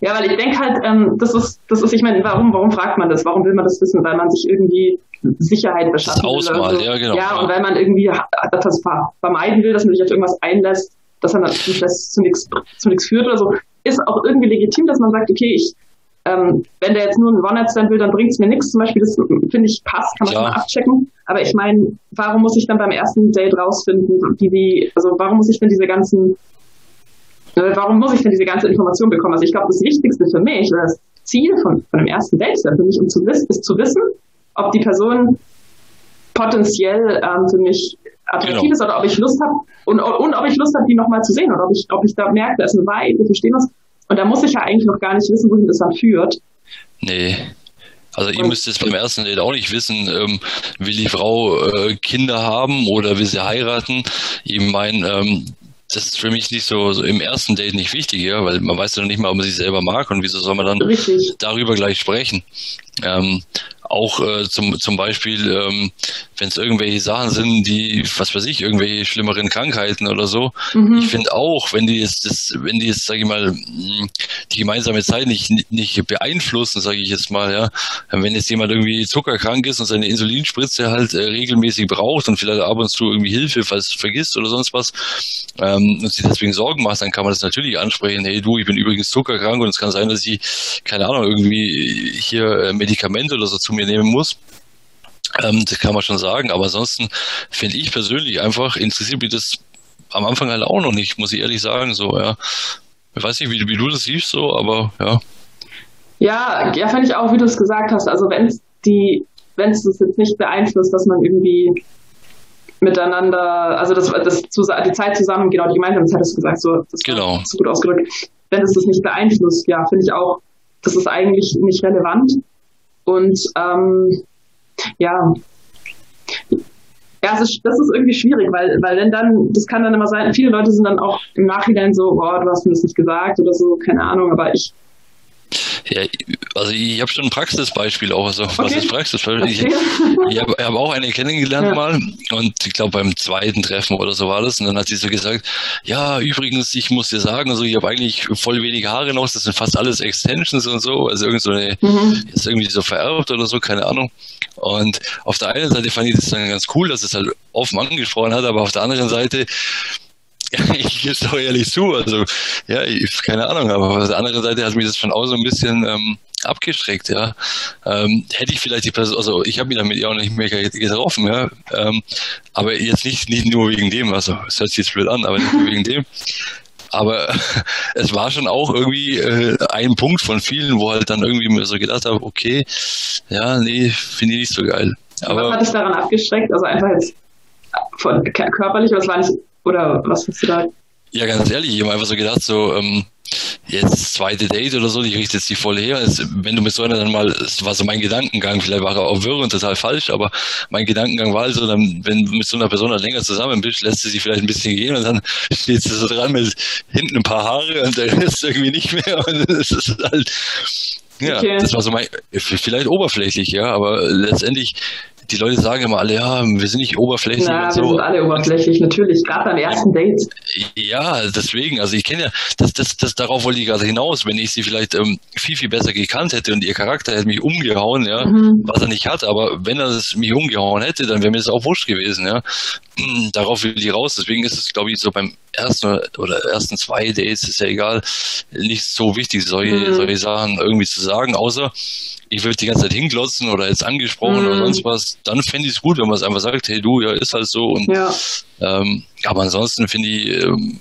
Ja, weil ich denke halt, ähm, das ist, das ist, ich meine, warum, warum fragt man das? Warum will man das wissen? Weil man sich irgendwie Sicherheit beschaffen das Ausmal, will. So. Ja, genau. Ja, ja, und weil man irgendwie das vermeiden will, dass man sich auf irgendwas einlässt, dass dann natürlich zu nichts zu nichts führt oder so, ist auch irgendwie legitim, dass man sagt, okay, ich ähm, wenn der jetzt nur ein One-Night-Stand will, dann bringt es mir nichts. Zum Beispiel, das finde ich passt, kann man ja. mal abchecken. Aber ich meine, warum muss ich dann beim ersten Date rausfinden, wie die, also warum muss ich denn diese ganzen, äh, warum muss ich denn diese ganze Information bekommen? Also ich glaube, das Wichtigste für mich oder das Ziel von, von dem ersten Date für mich, um zu wissen, ist zu wissen, ob die Person potenziell ähm, für mich attraktiv genau. ist oder ob ich Lust habe und, und ob ich Lust habe, die nochmal zu sehen oder ob ich, ob ich da merke, da ist eine Vibe, wir verstehen was. Und da muss ich ja eigentlich noch gar nicht wissen, wohin das dann führt. Nee. Also ihr müsst jetzt beim ersten Date auch nicht wissen, ähm, will die Frau äh, Kinder haben oder will sie heiraten. Ich meine, ähm, das ist für mich nicht so, so, im ersten Date nicht wichtig, ja, weil man weiß ja noch nicht mal, ob man sich selber mag und wieso soll man dann Richtig. darüber gleich sprechen. Ähm, auch äh, zum, zum Beispiel, ähm, wenn es irgendwelche Sachen sind, die, was weiß ich, irgendwelche schlimmeren Krankheiten oder so. Mhm. Ich finde auch, wenn die jetzt das, wenn die jetzt, sage ich mal, die gemeinsame Zeit nicht, nicht beeinflussen, sage ich jetzt mal, ja, wenn jetzt jemand irgendwie zuckerkrank ist und seine Insulinspritze halt äh, regelmäßig braucht und vielleicht ab und zu irgendwie Hilfe, falls vergisst oder sonst was, ähm, und sich deswegen Sorgen macht, dann kann man das natürlich ansprechen. Hey du, ich bin übrigens zuckerkrank und es kann sein, dass ich, keine Ahnung, irgendwie hier äh, Medikamente oder so zu mir nehmen muss. Ähm, das kann man schon sagen, aber ansonsten finde ich persönlich einfach, interessiert mich das am Anfang halt auch noch nicht, muss ich ehrlich sagen, so, ja. Ich weiß nicht, wie, wie du das siehst, so, aber ja. Ja, ja, finde ich auch, wie du es gesagt hast. Also wenn es die, wenn es das jetzt nicht beeinflusst, dass man irgendwie miteinander, also das, das die Zeit zusammen, genau, die gemeinsame Zeit hast du gesagt, so, das genau. so gut ausgedrückt. Wenn es das nicht beeinflusst, ja, finde ich auch, das ist eigentlich nicht relevant. Und ähm, ja, ja, das ist, das ist irgendwie schwierig, weil, weil denn dann, das kann dann immer sein, viele Leute sind dann auch im Nachhinein so, boah, du hast mir das nicht gesagt oder so, keine Ahnung, aber ich ja, also ich habe schon ein Praxisbeispiel auch. Also, okay. was ist Praxisbeispiel? Ich, ich habe hab auch eine kennengelernt ja. mal und ich glaube beim zweiten Treffen oder so war das. Und dann hat sie so gesagt, ja, übrigens, ich muss dir sagen, also ich habe eigentlich voll wenig Haare noch, das sind fast alles Extensions und so. Also irgend so eine, mhm. ist irgendwie so vererbt oder so, keine Ahnung. Und auf der einen Seite fand ich das dann ganz cool, dass es halt offen angesprochen hat, aber auf der anderen Seite *laughs* ich gebe es doch ehrlich zu. Also, ja, ich, keine Ahnung, aber auf der anderen Seite hat mich das von außen ein bisschen ähm, abgeschreckt, ja. Ähm, hätte ich vielleicht die Person, also ich habe mich damit ja auch nicht mehr getroffen, ja. Ähm, aber jetzt nicht, nicht nur wegen dem, also es hört sich jetzt blöd an, aber nicht nur wegen dem. Aber *laughs* es war schon auch irgendwie äh, ein Punkt von vielen, wo halt dann irgendwie mir so gedacht habe, okay, ja, nee, finde ich nicht so geil. Aber, was hat dich daran abgeschreckt? Also einfach jetzt von körperlich, was war nicht oder was hast du da? Ja, ganz ehrlich, ich habe einfach so gedacht, so, ähm, jetzt zweite Date oder so, ich richte jetzt die voll her. Also, wenn du mit so einer dann mal, das war so mein Gedankengang, vielleicht war er auch wirr und total falsch, aber mein Gedankengang war also, dann, wenn du mit so einer Person dann länger zusammen bist, lässt sie sich vielleicht ein bisschen gehen und dann *laughs* steht sie so dran mit hinten ein paar Haare und der *laughs* ist irgendwie nicht mehr und das ist halt, ja, okay. das war so mein, vielleicht oberflächlich, ja, aber letztendlich die Leute sagen immer alle, ja, wir sind nicht oberflächlich. Na, und so. wir sind alle oberflächlich, natürlich, gerade beim ersten Date. Ja, deswegen, also ich kenne ja, das, das, das, darauf wollte ich gerade hinaus, wenn ich sie vielleicht ähm, viel, viel besser gekannt hätte und ihr Charakter hätte mich umgehauen, ja, mhm. was er nicht hat, aber wenn er es mich umgehauen hätte, dann wäre mir das auch wurscht gewesen, ja. *clears throat* Darauf will ich raus, deswegen ist es, glaube ich, so beim ersten oder ersten zwei Dates, ist ja egal, nicht so wichtig, solche, mhm. solche Sachen irgendwie zu sagen, außer ich würde die ganze Zeit hinglotzen oder jetzt angesprochen mhm. oder sonst was, dann fände ich es gut, wenn man es einfach sagt, hey du, ja, ist halt so. Und, ja. Ähm, aber ansonsten finde ich, ähm,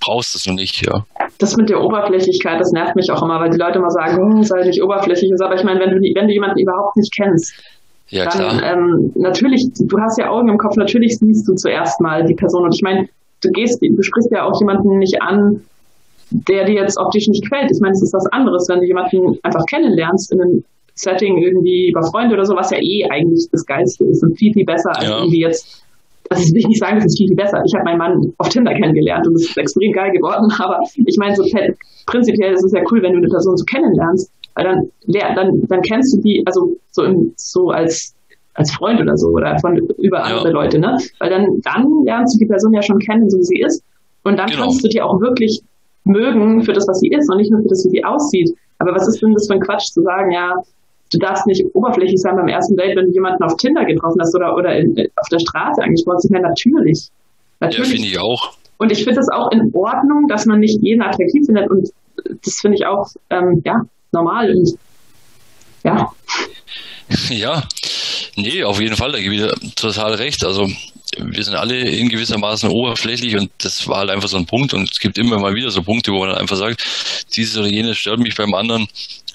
brauchst du es noch nicht, ja. Das mit der Oberflächlichkeit, das nervt mich auch immer, weil die Leute immer sagen, oh, sei nicht oberflächlich ist. Aber ich meine, wenn du, wenn du jemanden überhaupt nicht kennst, ja, dann ähm, natürlich, du hast ja Augen im Kopf, natürlich siehst du zuerst mal die Person. Und ich meine, du gehst, du sprichst ja auch jemanden nicht an, der dir jetzt optisch nicht gefällt. Ich meine, es ist was anderes, wenn du jemanden einfach kennenlernst in einem Setting irgendwie über Freunde oder so, was ja eh eigentlich das Geilste ist und viel, viel besser als ja. irgendwie jetzt. Also ich will nicht sagen, das ist viel, viel besser. Ich habe meinen Mann auf Tinder kennengelernt und das ist extrem geil geworden. *laughs* Aber ich meine, so prinzipiell ist es ja cool, wenn du eine Person so kennenlernst, weil dann, dann, dann kennst du die, also so, im, so als als Freund oder so oder von über andere ja. Leute, ne? Weil dann, dann lernst du die Person ja schon kennen, so wie sie ist. Und dann genau. kannst du die auch wirklich mögen für das, was sie ist und nicht nur für das, wie sie aussieht. Aber was ist denn das für ein Quatsch zu sagen, ja, du darfst nicht oberflächlich sein beim ersten Date, wenn du jemanden auf Tinder getroffen hast oder, oder in, auf der Straße angesprochen hast. Ja, natürlich. natürlich. Ja, finde ich auch. Und ich finde es auch in Ordnung, dass man nicht jeden attraktiv findet. Und das finde ich auch, ähm, ja, normal. Und ja. *laughs* Ja, nee, auf jeden Fall, da gebe ich total recht. Also wir sind alle in gewissermaßen oberflächlich und das war halt einfach so ein Punkt und es gibt immer mal wieder so Punkte, wo man dann einfach sagt, dieses oder jenes stört mich beim anderen.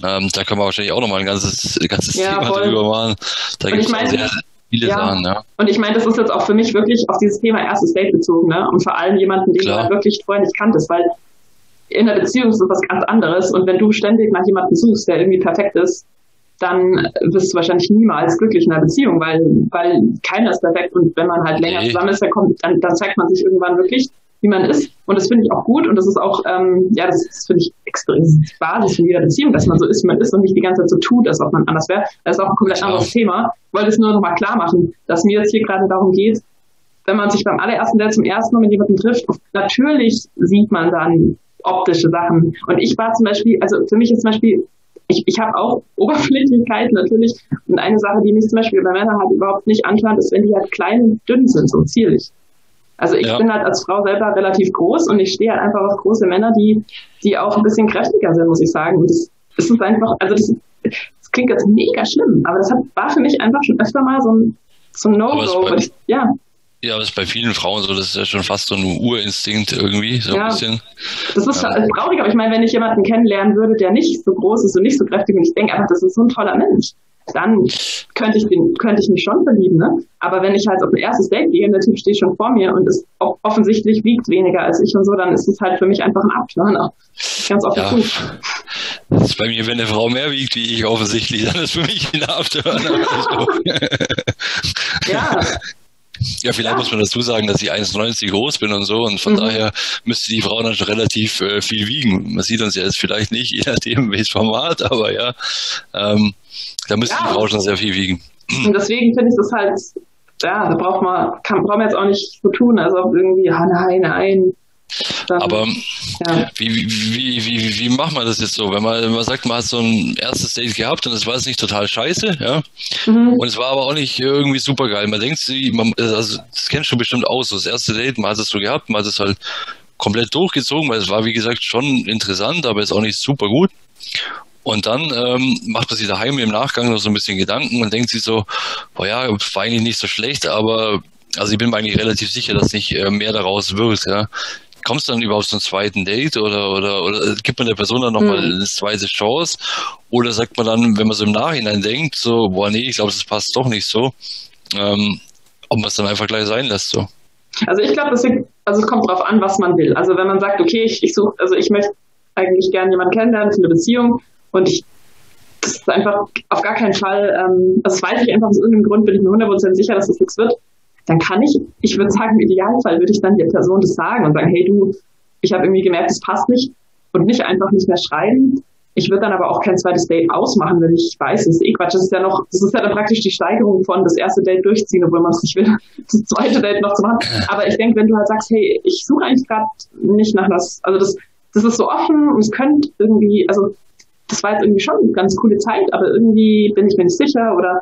Ähm, da können wir wahrscheinlich auch nochmal ein ganzes, ganzes ja, Thema voll. drüber machen. Da gibt es sehr viele ja. Sachen, ja. Und ich meine, das ist jetzt auch für mich wirklich auf dieses Thema erstes Date bezogen, ne? Und vor allem jemanden, den Klar. du halt wirklich vorher nicht kanntest, weil in der Beziehung ist das was ganz anderes und wenn du ständig nach jemandem suchst, der irgendwie perfekt ist, dann wirst du wahrscheinlich niemals glücklich in einer Beziehung, weil, weil keiner ist perfekt und wenn man halt länger zusammen ist, dann, kommt, dann, dann zeigt man sich irgendwann wirklich, wie man ist. Und das finde ich auch gut und das ist auch, ähm, ja, das, das finde ich extrem Basis in jeder Beziehung, dass man so ist, wie man ist und nicht die ganze Zeit so tut, als ob man anders wäre. Das ist auch ein komplett anderes Thema. Ich wollte es nur nochmal klar machen, dass mir jetzt hier gerade darum geht, wenn man sich beim allerersten Date zum ersten Mal mit jemandem trifft, natürlich sieht man dann optische Sachen. Und ich war zum Beispiel, also für mich ist zum Beispiel ich, ich habe auch Oberflächlichkeit natürlich. Und eine Sache, die mich zum Beispiel bei Männern halt überhaupt nicht anschaut, ist, wenn die halt klein und dünn sind, so zierlich. Also ich ja. bin halt als Frau selber relativ groß und ich stehe halt einfach auf große Männer, die, die auch ein bisschen kräftiger sind, muss ich sagen. Und das, das ist einfach, also das, das klingt jetzt mega schlimm, aber das hat, war für mich einfach schon öfter mal so ein, so ein No-Go. Ja. Ja, das ist bei vielen Frauen so, das ist ja schon fast so ein Urinstinkt irgendwie, so ja, ein bisschen. Das ist ja. traurig, aber ich meine, wenn ich jemanden kennenlernen würde, der nicht so groß ist und nicht so kräftig und ich denke einfach, das ist so ein toller Mensch, dann könnte ich, den, könnte ich mich schon verlieben, ne? Aber wenn ich halt auf ein erstes Date gehe und der Typ steht schon vor mir und ist offensichtlich wiegt weniger als ich und so, dann ist es halt für mich einfach ein Abturner. Ganz oft ja. Das ist bei mir, wenn eine Frau mehr wiegt wie ich offensichtlich, dann ist für mich ein Abturner. ja. *laughs* Ja, vielleicht muss man dazu sagen, dass ich 1,90 groß bin und so und von mhm. daher müsste die Frau dann schon relativ äh, viel wiegen. Man sieht uns ja jetzt vielleicht nicht, *laughs* je nachdem welches Format, aber ja, ähm, da müsste ja. die Frau schon sehr viel wiegen. Und deswegen finde ich das halt, ja, da braucht man, kann, braucht man jetzt auch nicht so tun, also irgendwie, ja, nein, nein, dann, Aber ja. wie, wie, wie, wie macht man das jetzt so? Wenn man, wenn man sagt, man hat so ein erstes Date gehabt und es war jetzt nicht total scheiße, ja. Mhm. Und es war aber auch nicht irgendwie super geil. Man denkt sich, man, also das kennst du bestimmt auch so. Das erste Date, man hat es so gehabt, man hat es halt komplett durchgezogen, weil es war, wie gesagt, schon interessant, aber ist auch nicht super gut. Und dann ähm, macht man sich daheim im Nachgang noch so ein bisschen Gedanken und denkt sich so, boah ja, war eigentlich nicht so schlecht, aber also ich bin mir eigentlich relativ sicher, dass nicht äh, mehr daraus wird, ja kommst du dann überhaupt zum zweiten Date oder, oder, oder gibt man der Person dann nochmal hm. eine zweite Chance? Oder sagt man dann, wenn man so im Nachhinein denkt, so, boah, nee, ich glaube, das passt doch nicht so, ähm, ob man es dann einfach gleich sein lässt, so? Also ich glaube, also es kommt darauf an, was man will. Also wenn man sagt, okay, ich, ich suche, also ich möchte eigentlich gerne jemanden kennenlernen für eine Beziehung und ich das ist einfach auf gar keinen Fall, ähm, also das weiß ich einfach aus irgendeinem Grund, bin ich mir 100% sicher, dass das nichts wird dann kann ich, ich würde sagen, im Idealfall würde ich dann der Person das sagen und sagen, hey du, ich habe irgendwie gemerkt, es passt nicht und nicht einfach nicht mehr schreiben. ich würde dann aber auch kein zweites Date ausmachen, wenn ich weiß, es ist eh Quatsch. Das ist ja noch, das ist ja dann praktisch die Steigerung von das erste Date durchziehen, obwohl man es nicht will, *laughs* das zweite Date noch zu machen. Aber ich denke, wenn du halt sagst, hey, ich suche eigentlich gerade nicht nach was, also das, das ist so offen und es könnte irgendwie, also das war jetzt irgendwie schon eine ganz coole Zeit, aber irgendwie bin ich mir nicht sicher oder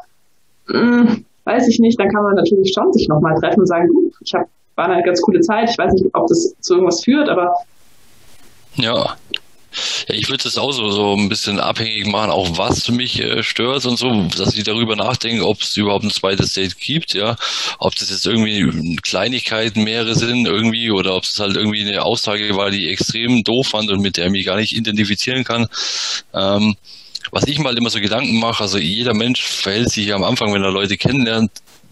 mh, hm, weiß ich nicht, dann kann man natürlich schon sich nochmal treffen und sagen, gut, ich habe war eine ganz coole Zeit, ich weiß nicht, ob das zu irgendwas führt, aber ja, ja, ich würde das auch so, so ein bisschen abhängig machen, auch was mich äh, stört und so, dass ich darüber nachdenke, ob es überhaupt ein zweites Date gibt, ja, ob das jetzt irgendwie Kleinigkeiten mehrere sind irgendwie oder ob es halt irgendwie eine Aussage war, die extrem doof fand und mit der ich mich gar nicht identifizieren kann. Ähm, was ich mal immer so Gedanken mache, also jeder Mensch verhält sich ja am Anfang, wenn er Leute kennenlernt,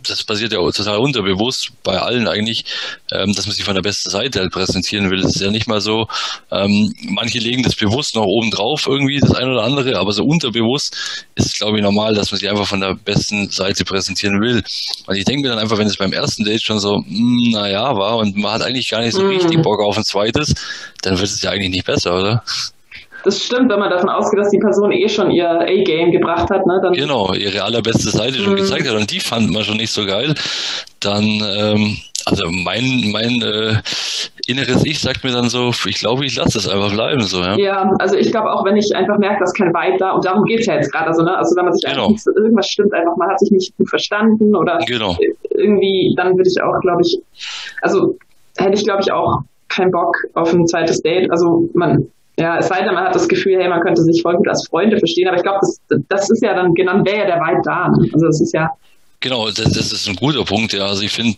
das passiert ja total unterbewusst bei allen eigentlich, ähm, dass man sich von der besten Seite halt präsentieren will. Das ist ja nicht mal so, ähm, manche legen das bewusst noch oben drauf irgendwie, das eine oder andere, aber so unterbewusst ist es, glaube ich, normal, dass man sich einfach von der besten Seite präsentieren will. Und ich denke mir dann einfach, wenn es beim ersten Date schon so, hm, naja, war und man hat eigentlich gar nicht so richtig mhm. Bock auf ein zweites, dann wird es ja eigentlich nicht besser, oder? Das stimmt, wenn man davon ausgeht, dass die Person eh schon ihr A-Game gebracht hat. Ne, dann genau, ihre allerbeste Seite schon mhm. gezeigt hat und die fand man schon nicht so geil. Dann, ähm, also mein, mein äh, inneres Ich sagt mir dann so, ich glaube, ich lasse es einfach bleiben. So, ja. ja, also ich glaube auch, wenn ich einfach merke, dass kein Vibe da, und darum geht es ja jetzt gerade, also, ne? also wenn man sich genau. einfach irgendwas stimmt, einfach man hat sich nicht gut verstanden oder genau. irgendwie, dann würde ich auch, glaube ich, also hätte ich, glaube ich, auch keinen Bock auf ein zweites Date. Also man ja, es sei denn, man hat das Gefühl, hey, man könnte sich voll gut als Freunde verstehen, aber ich glaube, das, das ist ja dann, genau, wäre ja der Weit da. Also es ist ja, Genau, das, das, ist ein guter Punkt, ja. Also ich finde,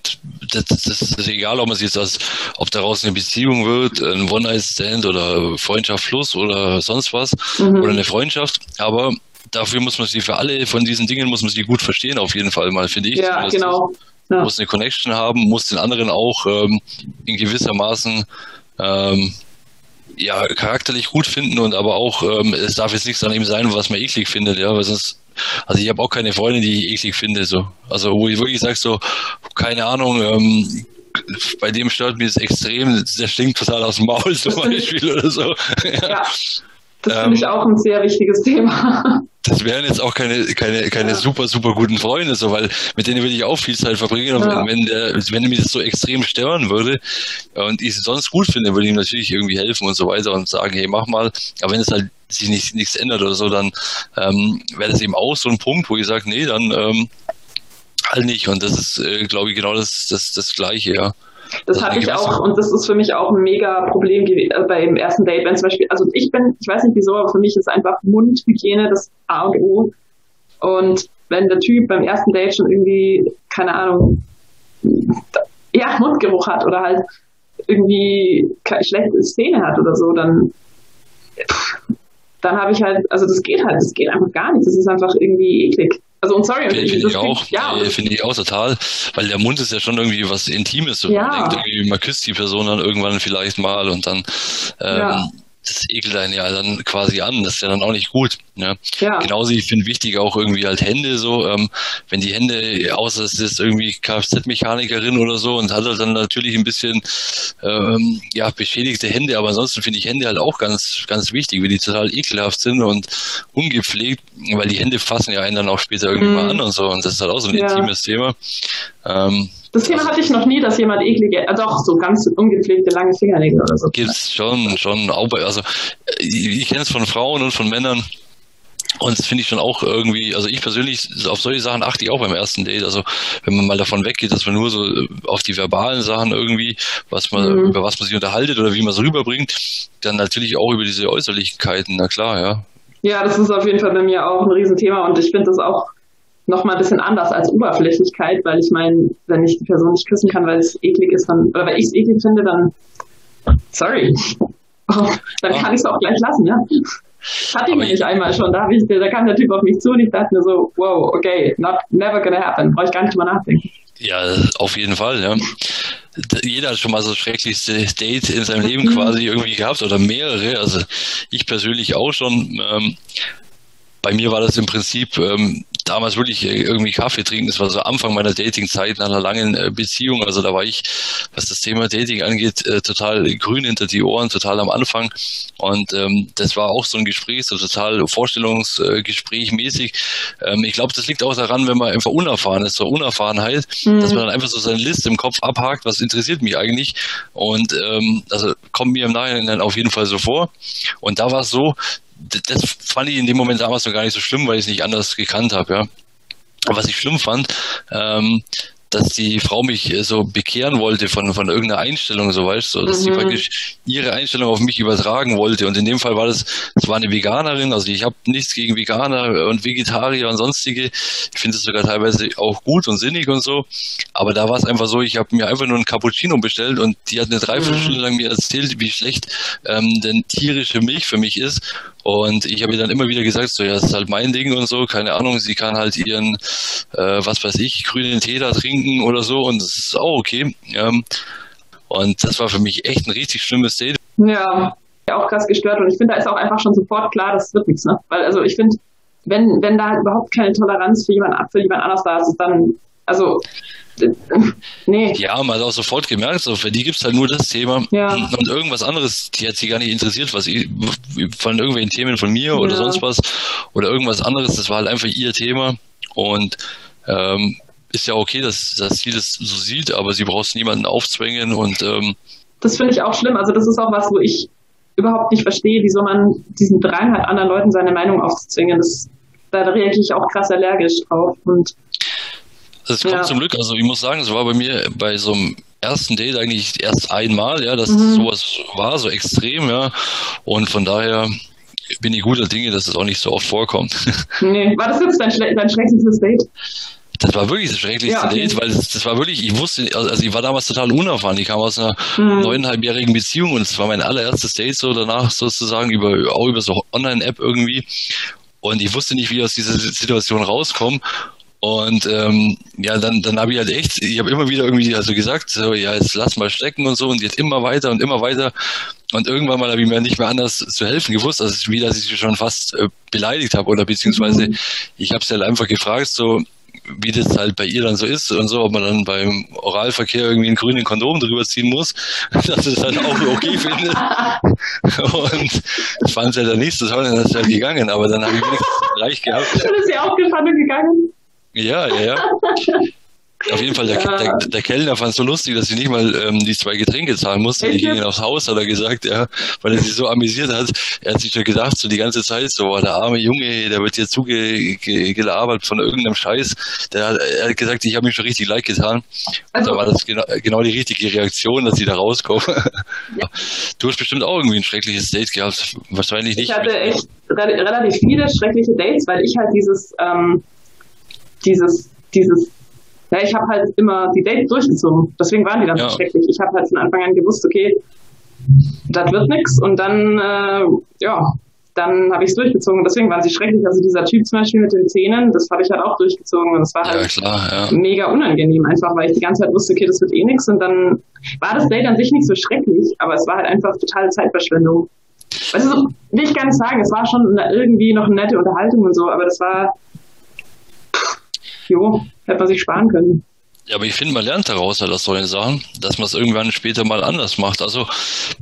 das, das, ist egal, ob man sich jetzt als, ob daraus eine Beziehung wird, ein One-Night-Stand oder Freundschaft Fluss oder sonst was mhm. oder eine Freundschaft, aber dafür muss man sie für alle von diesen Dingen muss man sie gut verstehen, auf jeden Fall mal, finde ich. Ja, genau. Ja. Muss eine Connection haben, muss den anderen auch ähm, in gewissermaßen ähm, ja, charakterlich gut finden und aber auch, ähm, es darf jetzt nichts an ihm sein, was man eklig findet, ja, weil sonst, also ich habe auch keine Freundin, die ich eklig finde, so. Also wo ich wirklich sage, so, keine Ahnung, ähm, bei dem stört mich das extrem, der stinkt total aus dem Maul zum *laughs* Beispiel oder so. ja. ja. Das finde ich ähm, auch ein sehr wichtiges Thema. *laughs* Das wären jetzt auch keine, keine, keine ja. super, super guten Freunde, so, weil mit denen würde ich auch viel Zeit verbringen. Und ja. wenn, der, wenn mich das so extrem stören würde und ich es sonst gut finde, würde ich ihm natürlich irgendwie helfen und so weiter und sagen, hey, mach mal. Aber wenn es halt sich nicht, nichts ändert oder so, dann ähm, wäre das eben auch so ein Punkt, wo ich sage, nee, dann ähm, halt nicht. Und das ist, äh, glaube ich, genau das, das, das Gleiche, ja. Das hatte ich auch und das ist für mich auch ein mega Problem äh, beim ersten Date, wenn zum Beispiel, also ich bin, ich weiß nicht wieso, aber für mich ist einfach Mundhygiene das A und O. Und wenn der Typ beim ersten Date schon irgendwie, keine Ahnung, ja, Mundgeruch hat oder halt irgendwie schlechte Szene hat oder so, dann, dann habe ich halt, also das geht halt, das geht einfach gar nicht. Das ist einfach irgendwie eklig. Also und sorry, finde ich auch, ja, finde ich auch total, weil der Mund ist ja schon irgendwie was Intimes. So. Ja. Man denkt irgendwie, man küsst die Person dann irgendwann vielleicht mal und dann ähm, ja das ekelt einen ja dann quasi an. Das ist ja dann auch nicht gut. Ne? Ja. Genauso, ich finde wichtig auch irgendwie halt Hände so, ähm, wenn die Hände, außer es ist irgendwie Kfz-Mechanikerin oder so und hat halt dann natürlich ein bisschen ähm, ja, beschädigte Hände, aber ansonsten finde ich Hände halt auch ganz, ganz wichtig, weil die total ekelhaft sind und ungepflegt, weil die Hände fassen ja einen dann auch später irgendwie mhm. mal an und so und das ist halt auch so ein ja. intimes Thema. Ähm, das Thema hatte ich noch nie, dass jemand eklige, äh, doch, so ganz ungepflegte lange Fingernägel oder so. Gibt's schon, schon, auch also ich, ich kenne es von Frauen und von Männern. Und das finde ich schon auch irgendwie, also ich persönlich, auf solche Sachen achte ich auch beim ersten Date. Also wenn man mal davon weggeht, dass man nur so äh, auf die verbalen Sachen irgendwie, was man, mhm. über was man sich unterhaltet oder wie man es rüberbringt, dann natürlich auch über diese Äußerlichkeiten, na klar, ja. Ja, das ist auf jeden Fall bei mir auch ein Riesenthema und ich finde das auch nochmal ein bisschen anders als Oberflächlichkeit, weil ich meine, wenn ich die Person nicht küssen kann, weil es eklig ist, dann, oder weil ich es eklig finde, dann sorry. *laughs* dann kann ich es auch gleich lassen, ja. Hatte ich nämlich einmal schon, da, ich, da kam der Typ auf mich zu und ich dachte mir so, wow, okay, not, never gonna happen, brauche ich gar nicht drüber nachdenken. Ja, auf jeden Fall, ja. Jeder hat schon mal so schrecklichste Date in seinem Leben quasi irgendwie gehabt oder mehrere. Also ich persönlich auch schon. Ähm, bei mir war das im Prinzip, ähm, damals wirklich äh, irgendwie Kaffee trinken. Das war so Anfang meiner Dating-Zeit nach einer langen äh, Beziehung. Also da war ich, was das Thema Dating angeht, äh, total grün hinter die Ohren, total am Anfang. Und ähm, das war auch so ein Gespräch, so total Vorstellungsgespräch mäßig. Ähm, ich glaube, das liegt auch daran, wenn man einfach unerfahren ist, so Unerfahrenheit, mhm. dass man dann einfach so seine Liste im Kopf abhakt, was interessiert mich eigentlich. Und ähm, also kommt mir im Nachhinein auf jeden Fall so vor. Und da war es so, das fand ich in dem Moment damals noch gar nicht so schlimm, weil ich es nicht anders gekannt habe, ja. Aber was ich schlimm fand, ähm, dass die Frau mich äh, so bekehren wollte von, von irgendeiner Einstellung, so weißt du, dass mhm. sie praktisch ihre Einstellung auf mich übertragen wollte. Und in dem Fall war das, das war eine Veganerin, also ich habe nichts gegen Veganer und Vegetarier und sonstige. Ich finde es sogar teilweise auch gut und sinnig und so. Aber da war es einfach so, ich habe mir einfach nur ein Cappuccino bestellt und die hat eine Dreiviertelstunde mhm. lang mir erzählt, wie schlecht ähm, denn tierische Milch für mich ist. Und ich habe ihr dann immer wieder gesagt, so ja, das ist halt mein Ding und so, keine Ahnung, sie kann halt ihren, äh, was weiß ich, grünen Tee da trinken oder so und das ist auch okay. Ähm, und das war für mich echt ein richtig schlimmes Date. Ja, auch krass gestört und ich finde, da ist auch einfach schon sofort klar, das wird nichts, ne? Weil also ich finde, wenn, wenn da halt überhaupt keine Toleranz für jemand, für jemand anders da ist, dann, also nee. Ja, man hat auch sofort gemerkt, so für die gibt es halt nur das Thema ja. und irgendwas anderes, die hat sie gar nicht interessiert, was ich, von irgendwelchen Themen von mir oder ja. sonst was oder irgendwas anderes, das war halt einfach ihr Thema und ähm, ist ja okay, dass, dass sie das so sieht, aber sie braucht niemanden aufzwängen und ähm, das finde ich auch schlimm. Also das ist auch was, wo ich überhaupt nicht verstehe, wieso man diesen Drang hat, anderen Leuten seine Meinung aufzuzwingen. Das, da reagiere ich auch krass allergisch drauf und es kommt ja. zum Glück, also ich muss sagen, es war bei mir bei so einem ersten Date eigentlich erst einmal, ja, dass mhm. sowas war, so extrem, ja. Und von daher bin ich guter Dinge, dass es auch nicht so oft vorkommt. *laughs* Nee, war das jetzt dein, schle dein schrecklichstes Date? Das war wirklich das schrecklichste ja, okay. Date, weil das, das, war wirklich, ich wusste, also ich war damals total unerfahren. Ich kam aus einer mhm. neuneinhalbjährigen Beziehung und es war mein allererstes Date so danach sozusagen über, auch über so Online-App irgendwie. Und ich wusste nicht, wie ich aus dieser Situation rauskomme. Und ähm, ja, dann, dann habe ich halt echt, ich habe immer wieder irgendwie also gesagt, so, ja, jetzt lass mal stecken und so und jetzt immer weiter und immer weiter. Und irgendwann mal habe ich mir nicht mehr anders zu helfen gewusst, also wie dass ich sie schon fast äh, beleidigt habe oder beziehungsweise mhm. ich habe sie halt einfach gefragt, so wie das halt bei ihr dann so ist und so, ob man dann beim Oralverkehr irgendwie einen grünen Kondom drüber ziehen muss, *laughs* dass sie das halt auch okay findet. Und das fand sie halt dann nicht, das war dann halt gegangen, aber dann habe ich wenigstens reich gehabt. Dann ist sie aufgestanden und gegangen. Ja, ja, ja. *laughs* Auf jeden Fall, der, ja. der, der, Kellner fand es so lustig, dass sie nicht mal ähm, die zwei Getränke zahlen musste. Die gingen aufs Haus, hat er gesagt, ja, weil er sich so amüsiert hat. Er hat sich schon gedacht, so die ganze Zeit, so, der arme Junge, der wird hier zugelabert von irgendeinem Scheiß. Der hat, er hat gesagt, ich habe mich schon richtig leid getan. Also, da war das genau, genau die richtige Reaktion, dass sie da rauskommen. Ja. *laughs* Du hast bestimmt auch irgendwie ein schreckliches Date gehabt. Wahrscheinlich nicht. Ich hatte echt relativ viele schreckliche Dates, weil ich halt dieses, ähm, dieses, dieses, ja, ich habe halt immer die Dates durchgezogen. Deswegen waren die dann ja. so schrecklich. Ich habe halt von Anfang an gewusst, okay, das wird nichts und dann, äh, ja, dann habe ich es durchgezogen. Deswegen waren sie schrecklich. Also dieser Typ zum Beispiel mit den Zähnen, das habe ich halt auch durchgezogen. Und das war halt ja, klar, ja. mega unangenehm, einfach weil ich die ganze Zeit wusste, okay, das wird eh nichts. Und dann war das Date an sich nicht so schrecklich, aber es war halt einfach totale Zeitverschwendung. Also will ich gar nicht sagen, es war schon irgendwie noch eine nette Unterhaltung und so, aber das war jo, hätte man sich sparen können. Ja, aber ich finde, man lernt daraus halt aus solchen Sachen, dass man es irgendwann später mal anders macht. Also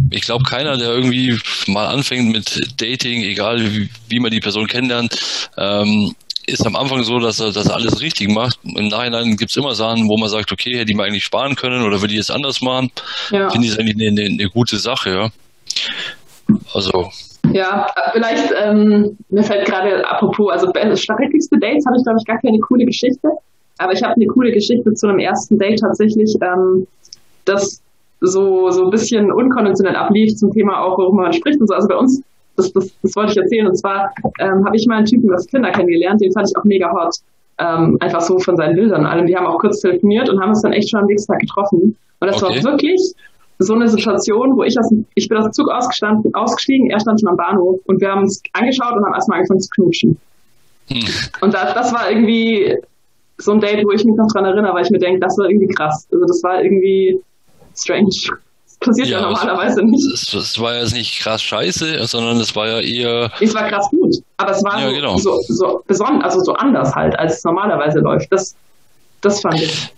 ich glaube, keiner, der irgendwie mal anfängt mit Dating, egal wie, wie man die Person kennenlernt, ähm, ist am Anfang so, dass er das alles richtig macht. Im Nachhinein gibt es immer Sachen, wo man sagt, okay, hätte ich mal eigentlich sparen können oder würde ich es anders machen. Ja. Finde ich es eigentlich eine, eine, eine gute Sache, ja. Also ja, vielleicht, ähm, mir fällt gerade apropos, also schrecklichste Dates habe ich, glaube ich, gar keine coole Geschichte. Aber ich habe eine coole Geschichte zu einem ersten Date tatsächlich, ähm, das so, so ein bisschen unkonventionell ablief zum Thema auch, worüber man spricht und so. Also bei uns, das, das, das wollte ich erzählen. Und zwar ähm, habe ich mal einen Typen aus Kinder kennengelernt, den fand ich auch mega hot. Ähm, einfach so von seinen Bildern und allem. Die haben auch kurz telefoniert und haben uns dann echt schon am nächsten Tag getroffen. Und das okay. war wirklich so eine Situation, wo ich aus, ich bin aus dem Zug ausgestanden, ausgestiegen, er stand schon am Bahnhof und wir haben uns angeschaut und haben erstmal angefangen zu knutschen. Hm. Und das, das war irgendwie so ein Date, wo ich mich noch dran erinnere, weil ich mir denke, das war irgendwie krass. Also das war irgendwie strange. passiert ja, ja normalerweise nicht. Es, es, war ja nicht krass scheiße, sondern es war ja eher. Es war krass gut, aber es war ja, so, genau. so, so besonders, also so anders halt, als es normalerweise läuft. Das, das fand ich.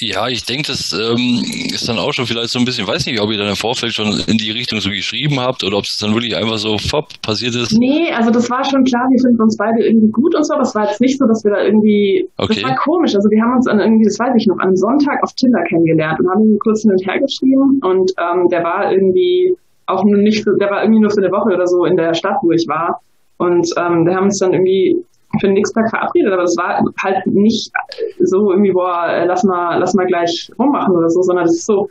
Ja, ich denke, das ähm, ist dann auch schon vielleicht so ein bisschen, weiß nicht, ob ihr dann im Vorfeld schon in die Richtung so geschrieben habt oder ob es dann wirklich einfach so fopp passiert ist. Nee, also das war schon klar, wir finden uns beide irgendwie gut und so, aber es war jetzt nicht so, dass wir da irgendwie, okay. das war komisch, also wir haben uns dann irgendwie, das weiß ich noch, am Sonntag auf Tinder kennengelernt und haben ihn kurz hin und her geschrieben und ähm, der war irgendwie auch nur nicht, für, der war irgendwie nur für eine Woche oder so in der Stadt, wo ich war und ähm, wir haben uns dann irgendwie für den Nixpack verabredet, aber das war halt nicht so irgendwie, boah, lass mal, lass mal gleich rummachen oder so, sondern das ist so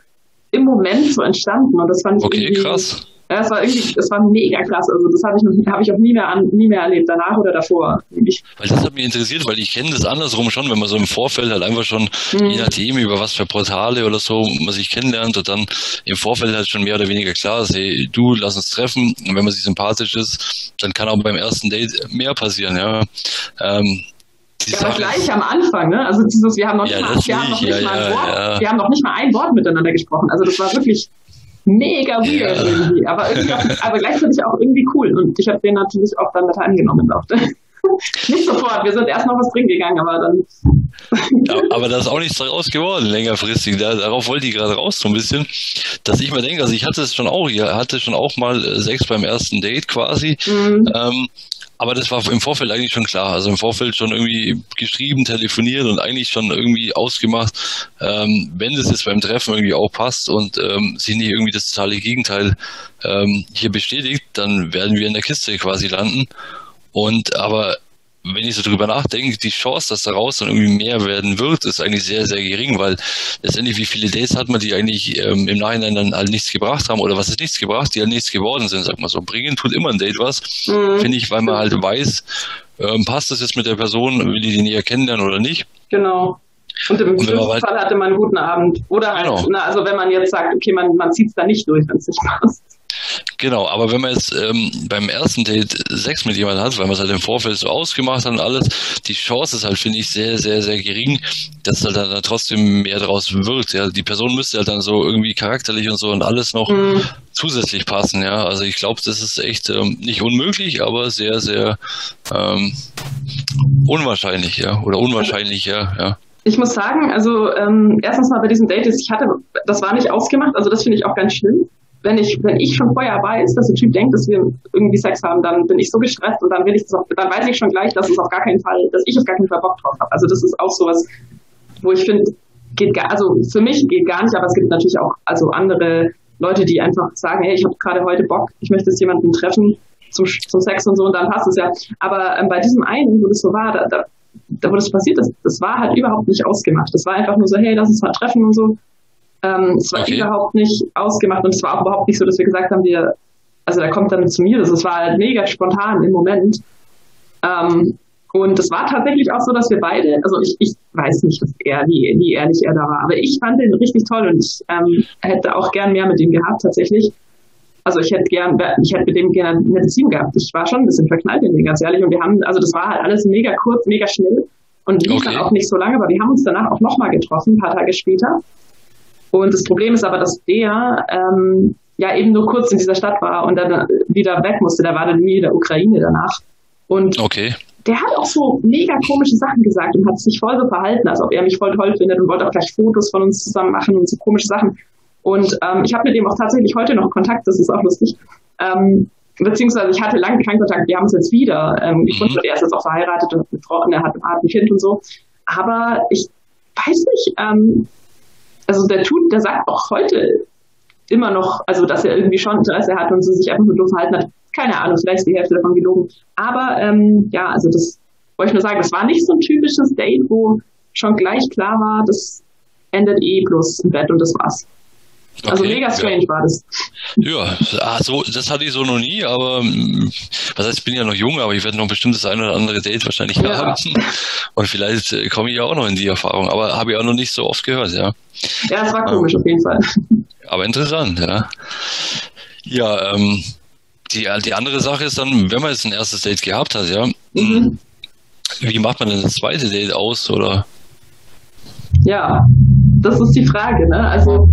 im Moment so entstanden und das fand ich okay, krass. Es war irgendwie, es war mega klasse. Also das habe ich noch, habe ich auch nie mehr an, nie mehr erlebt, danach oder davor. Ich, weil das hat mich interessiert, weil ich kenne das andersrum schon, wenn man so im Vorfeld halt einfach schon, mhm. je nachdem, über was für Portale oder so man sich kennenlernt und dann im Vorfeld halt schon mehr oder weniger klar ist, hey, du, lass uns treffen. Und wenn man sich sympathisch ist, dann kann auch beim ersten Date mehr passieren, ja. Ähm, ja, aber gleich am Anfang, ne? Also dieses, wir haben noch ja, nicht, mal, wir haben noch nicht ja, mal ein Wort, wir haben noch nicht mal ein Wort miteinander gesprochen. Also das war wirklich mega weird ja. irgendwie, aber, irgendwie auch, aber gleichzeitig auch irgendwie cool. Und ich habe den natürlich auch dann mit angenommen. *laughs* Nicht sofort, wir sind erst noch was trinken gegangen, aber dann. aber da ist auch nichts daraus geworden, längerfristig. Da, darauf wollte ich gerade raus, so ein bisschen. Dass ich mir denke, also ich hatte es schon auch, ich hatte schon auch mal äh, Sex beim ersten Date quasi. Mhm. Ähm, aber das war im Vorfeld eigentlich schon klar. Also im Vorfeld schon irgendwie geschrieben, telefoniert und eigentlich schon irgendwie ausgemacht, ähm, wenn das jetzt beim Treffen irgendwie auch passt und ähm, sich nicht irgendwie das totale Gegenteil ähm, hier bestätigt, dann werden wir in der Kiste quasi landen. Und aber wenn ich so drüber nachdenke, die Chance, dass daraus dann irgendwie mehr werden wird, ist eigentlich sehr, sehr gering, weil letztendlich, wie viele Dates hat man, die eigentlich ähm, im Nachhinein dann halt nichts gebracht haben oder was ist nichts gebracht, die halt nichts geworden sind, sag mal so. Bringen tut immer ein Date was, mhm. finde ich, weil man halt weiß, ähm, passt das jetzt mit der Person, will die die näher kennenlernen oder nicht. Genau. Und im schlimmsten Fall hatte man einen guten Abend. Oder halt, genau. na, also wenn man jetzt sagt, okay, man, man zieht es da nicht durch, wenn es nicht passt. Genau, aber wenn man jetzt ähm, beim ersten Date Sex mit jemandem hat, weil man es halt im Vorfeld so ausgemacht hat und alles, die Chance ist halt, finde ich, sehr, sehr, sehr gering, dass halt dann trotzdem mehr draus wird. Ja, die Person müsste halt dann so irgendwie charakterlich und so und alles noch mhm. zusätzlich passen. Ja, also ich glaube, das ist echt ähm, nicht unmöglich, aber sehr, sehr ähm, unwahrscheinlich, ja, oder unwahrscheinlicher, ja. Ich muss sagen, also ähm, erstens mal bei diesem Date, ich hatte, das war nicht ausgemacht, also das finde ich auch ganz schlimm wenn ich, wenn ich schon vorher weiß, dass der Typ denkt, dass wir irgendwie Sex haben, dann bin ich so gestresst und dann will ich das auch, dann weiß ich schon gleich, dass es auf gar keinen Fall, dass ich auf gar keinen Fall Bock drauf habe. Also das ist auch sowas, wo ich finde, geht gar, also für mich geht gar nicht, aber es gibt natürlich auch also andere Leute, die einfach sagen, hey, ich habe gerade heute Bock, ich möchte jetzt jemanden treffen zum, zum Sex und so und dann passt es ja. Aber ähm, bei diesem einen, wo das so war, da, da, da wo das passiert ist, das war halt überhaupt nicht ausgemacht. Das war einfach nur so, hey, lass uns mal treffen und so. Ähm, es war okay. überhaupt nicht ausgemacht und es war auch überhaupt nicht so, dass wir gesagt haben, wir, also er kommt dann zu mir. Das war halt mega spontan im Moment. Ähm, und es war tatsächlich auch so, dass wir beide, also ich, ich weiß nicht, dass er, wie, wie ehrlich er da war, aber ich fand ihn richtig toll und ich ähm, hätte auch gern mehr mit ihm gehabt tatsächlich. Also ich hätte gern, ich hätte mit dem gerne eine Beziehung gehabt. Ich war schon ein bisschen verknallt in den, ganz ehrlich. Und wir haben, also das war halt alles mega kurz, mega schnell und lief okay. dann auch nicht so lange, aber wir haben uns danach auch nochmal getroffen, ein paar Tage später. Und das Problem ist aber, dass der ähm, ja eben nur kurz in dieser Stadt war und dann wieder weg musste. Der war dann nie in der Ukraine danach. Und okay. der hat auch so mega komische Sachen gesagt und hat sich voll so verhalten, als ob er mich voll toll findet und wollte auch gleich Fotos von uns zusammen machen und so komische Sachen. Und ähm, ich habe mit dem auch tatsächlich heute noch Kontakt, das ist auch lustig. Ähm, beziehungsweise ich hatte lange keinen Kontakt, wir haben uns jetzt wieder ähm, gefunden mhm. er ist jetzt auch verheiratet und eine Frau und er hat, hat ein Kind und so. Aber ich weiß nicht, ähm, also der tut, der sagt auch heute immer noch, also dass er irgendwie schon Interesse hat und so sich einfach nur doof verhalten hat. Keine Ahnung, vielleicht ist die Hälfte davon gelogen. Aber ähm, ja, also das wollte ich nur sagen, das war nicht so ein typisches Date, wo schon gleich klar war, das endet eh bloß im Bett und das war's. Also okay, mega strange ja. war das. Ja, also das hatte ich so noch nie, aber hm, was heißt, ich bin ja noch jung, aber ich werde noch bestimmt das eine oder andere Date wahrscheinlich ja. haben. *laughs* Und vielleicht äh, komme ich ja auch noch in die Erfahrung, aber habe ich auch noch nicht so oft gehört, ja. Ja, es war komisch auf jeden Fall. Aber interessant, ja. Ja, ähm, die, die andere Sache ist dann, wenn man jetzt ein erstes Date gehabt hat, ja, mhm. wie macht man denn das zweite Date aus, oder? Ja, das ist die Frage, ne? Also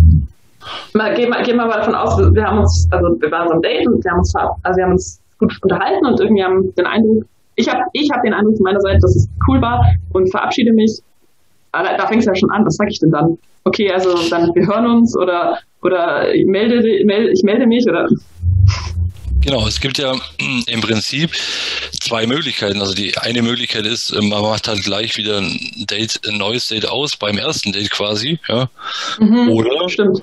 mal, gehen, wir, gehen wir mal davon aus, wir haben uns, also wir waren so ein Date und wir haben uns, also wir haben uns gut unterhalten und irgendwie haben den Eindruck, ich habe ich hab den Eindruck von meiner Seite, dass es cool war und verabschiede mich. Aber da fängt es ja schon an, was sage ich denn dann? Okay, also dann wir hören uns oder oder ich melde, melde, ich melde mich oder Genau, es gibt ja *clears throat* im Prinzip zwei Möglichkeiten. Also die eine Möglichkeit ist, äh, man macht halt gleich wieder ein Date, ein neues Date aus beim ersten Date quasi, ja. Mhm, oder stimmt.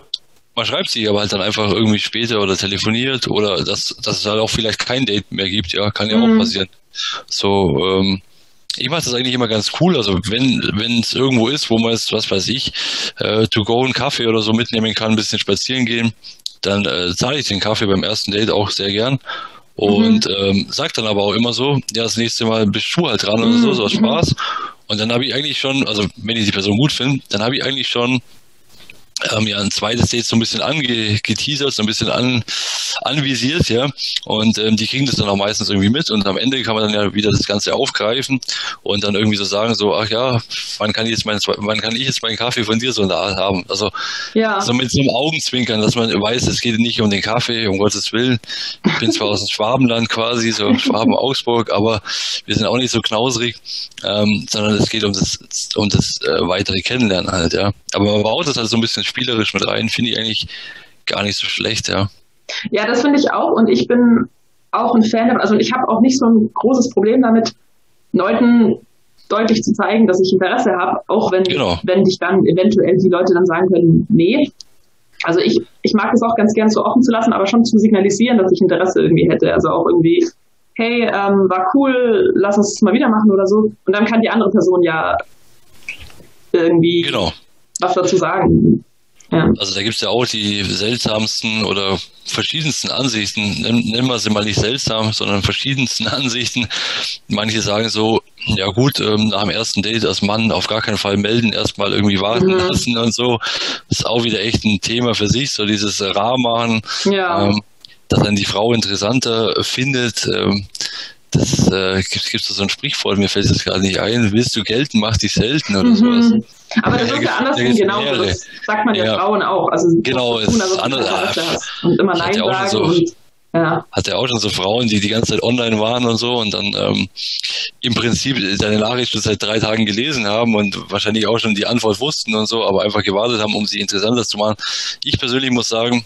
Man schreibt sich aber halt dann einfach irgendwie später oder telefoniert oder dass, dass es halt auch vielleicht kein Date mehr gibt, ja, kann ja mhm. auch passieren. So, ähm, ich mache das eigentlich immer ganz cool. Also wenn wenn es irgendwo ist, wo man jetzt, was weiß ich, äh, to go einen Kaffee oder so mitnehmen kann, ein bisschen spazieren gehen, dann äh, zahle ich den Kaffee beim ersten Date auch sehr gern. Und mhm. ähm, sagt dann aber auch immer so, ja, das nächste Mal bist du halt dran oder so, so was mhm. Spaß. Und dann habe ich eigentlich schon, also wenn ich die Person gut finde, dann habe ich eigentlich schon ähm, ja ein zweites Date so ein bisschen angeteasert, so ein bisschen an, anvisiert, ja. Und ähm, die kriegen das dann auch meistens irgendwie mit und am Ende kann man dann ja wieder das Ganze aufgreifen und dann irgendwie so sagen, so, ach ja, wann kann ich jetzt mein, wann kann ich jetzt meinen Kaffee von dir so in der Art haben? Also ja. so mit so einem Augenzwinkern, dass man weiß, es geht nicht um den Kaffee, um Gottes Willen. Ich bin zwar aus dem Schwabenland quasi, so *laughs* Schwaben-Augsburg, aber wir sind auch nicht so knausrig, ähm, sondern es geht um das, um das äh, weitere Kennenlernen halt, ja. Aber man baut das halt so ein bisschen spielerisch mit rein, finde ich eigentlich gar nicht so schlecht, ja. Ja, das finde ich auch und ich bin auch ein Fan, also ich habe auch nicht so ein großes Problem damit, Leuten deutlich zu zeigen, dass ich Interesse habe, auch wenn, genau. wenn sich dann eventuell die Leute dann sagen können, nee. Also ich, ich mag es auch ganz gern so offen zu lassen, aber schon zu signalisieren, dass ich Interesse irgendwie hätte. Also auch irgendwie, hey, ähm, war cool, lass uns mal wieder machen oder so. Und dann kann die andere Person ja irgendwie genau. was dazu sagen. Ja. Also da gibt es ja auch die seltsamsten oder verschiedensten Ansichten. Nennen wir sie mal nicht seltsam, sondern verschiedensten *laughs* Ansichten. Manche sagen so, ja gut, ähm, nach dem ersten Date als Mann auf gar keinen Fall melden, erstmal irgendwie warten mhm. lassen und so. Das ist auch wieder echt ein Thema für sich, so dieses Rar machen. Ja. Ähm, dass dann die Frau interessanter findet. Ähm, das äh, gibt es so ein Sprichwort, mir fällt das gerade nicht ein. Willst du gelten, mach dich selten oder mhm. sowas. Aber das ist ja andersrum genauso. Das sagt man ja, ja, Frauen auch. Also genau, tun, also andere, und immer Nein sagen. So, und, ja. Hat ja auch schon so Frauen, die die ganze Zeit online waren und so und dann ähm, im Prinzip deine Nachricht schon seit drei Tagen gelesen haben und wahrscheinlich auch schon die Antwort wussten und so, aber einfach gewartet haben, um sie interessanter zu machen. Ich persönlich muss sagen,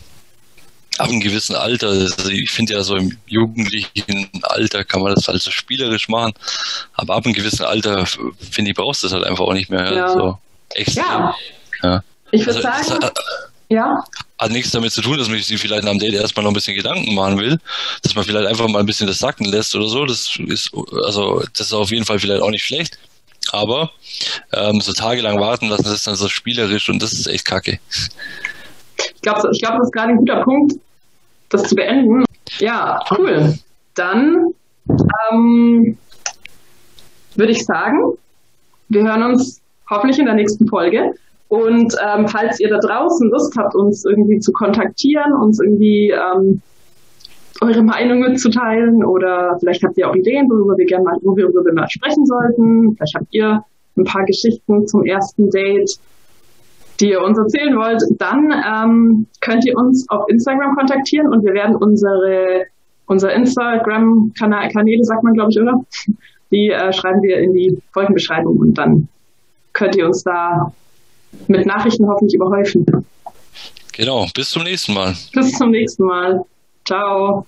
ab einem gewissen Alter, also ich finde ja so im jugendlichen Alter kann man das halt so spielerisch machen, aber ab einem gewissen Alter, finde ich, brauchst du das halt einfach auch nicht mehr. Ja. So extrem. Ja. ja. Ich würde also, sagen, hat, ja. Hat nichts damit zu tun, dass man sich vielleicht am Date erstmal noch ein bisschen Gedanken machen will, dass man vielleicht einfach mal ein bisschen das sacken lässt oder so. Das ist, also, das ist auf jeden Fall vielleicht auch nicht schlecht. Aber ähm, so tagelang warten lassen, das ist dann so spielerisch und das ist echt kacke. Ich glaube, ich glaub, das ist gerade ein guter Punkt, das zu beenden. Ja, cool. Dann ähm, würde ich sagen, wir hören uns hoffentlich in der nächsten Folge. Und ähm, falls ihr da draußen Lust habt, uns irgendwie zu kontaktieren, uns irgendwie ähm, eure Meinung mitzuteilen oder vielleicht habt ihr auch Ideen, worüber wir gerne mal, worüber wir mal sprechen sollten. Vielleicht habt ihr ein paar Geschichten zum ersten Date die ihr uns erzählen wollt, dann ähm, könnt ihr uns auf Instagram kontaktieren und wir werden unsere unser Instagram-Kanäle, sagt man, glaube ich, oder? *laughs* Die äh, schreiben wir in die Folgenbeschreibung und dann könnt ihr uns da mit Nachrichten hoffentlich überhäufen. Genau, bis zum nächsten Mal. Bis zum nächsten Mal. Ciao.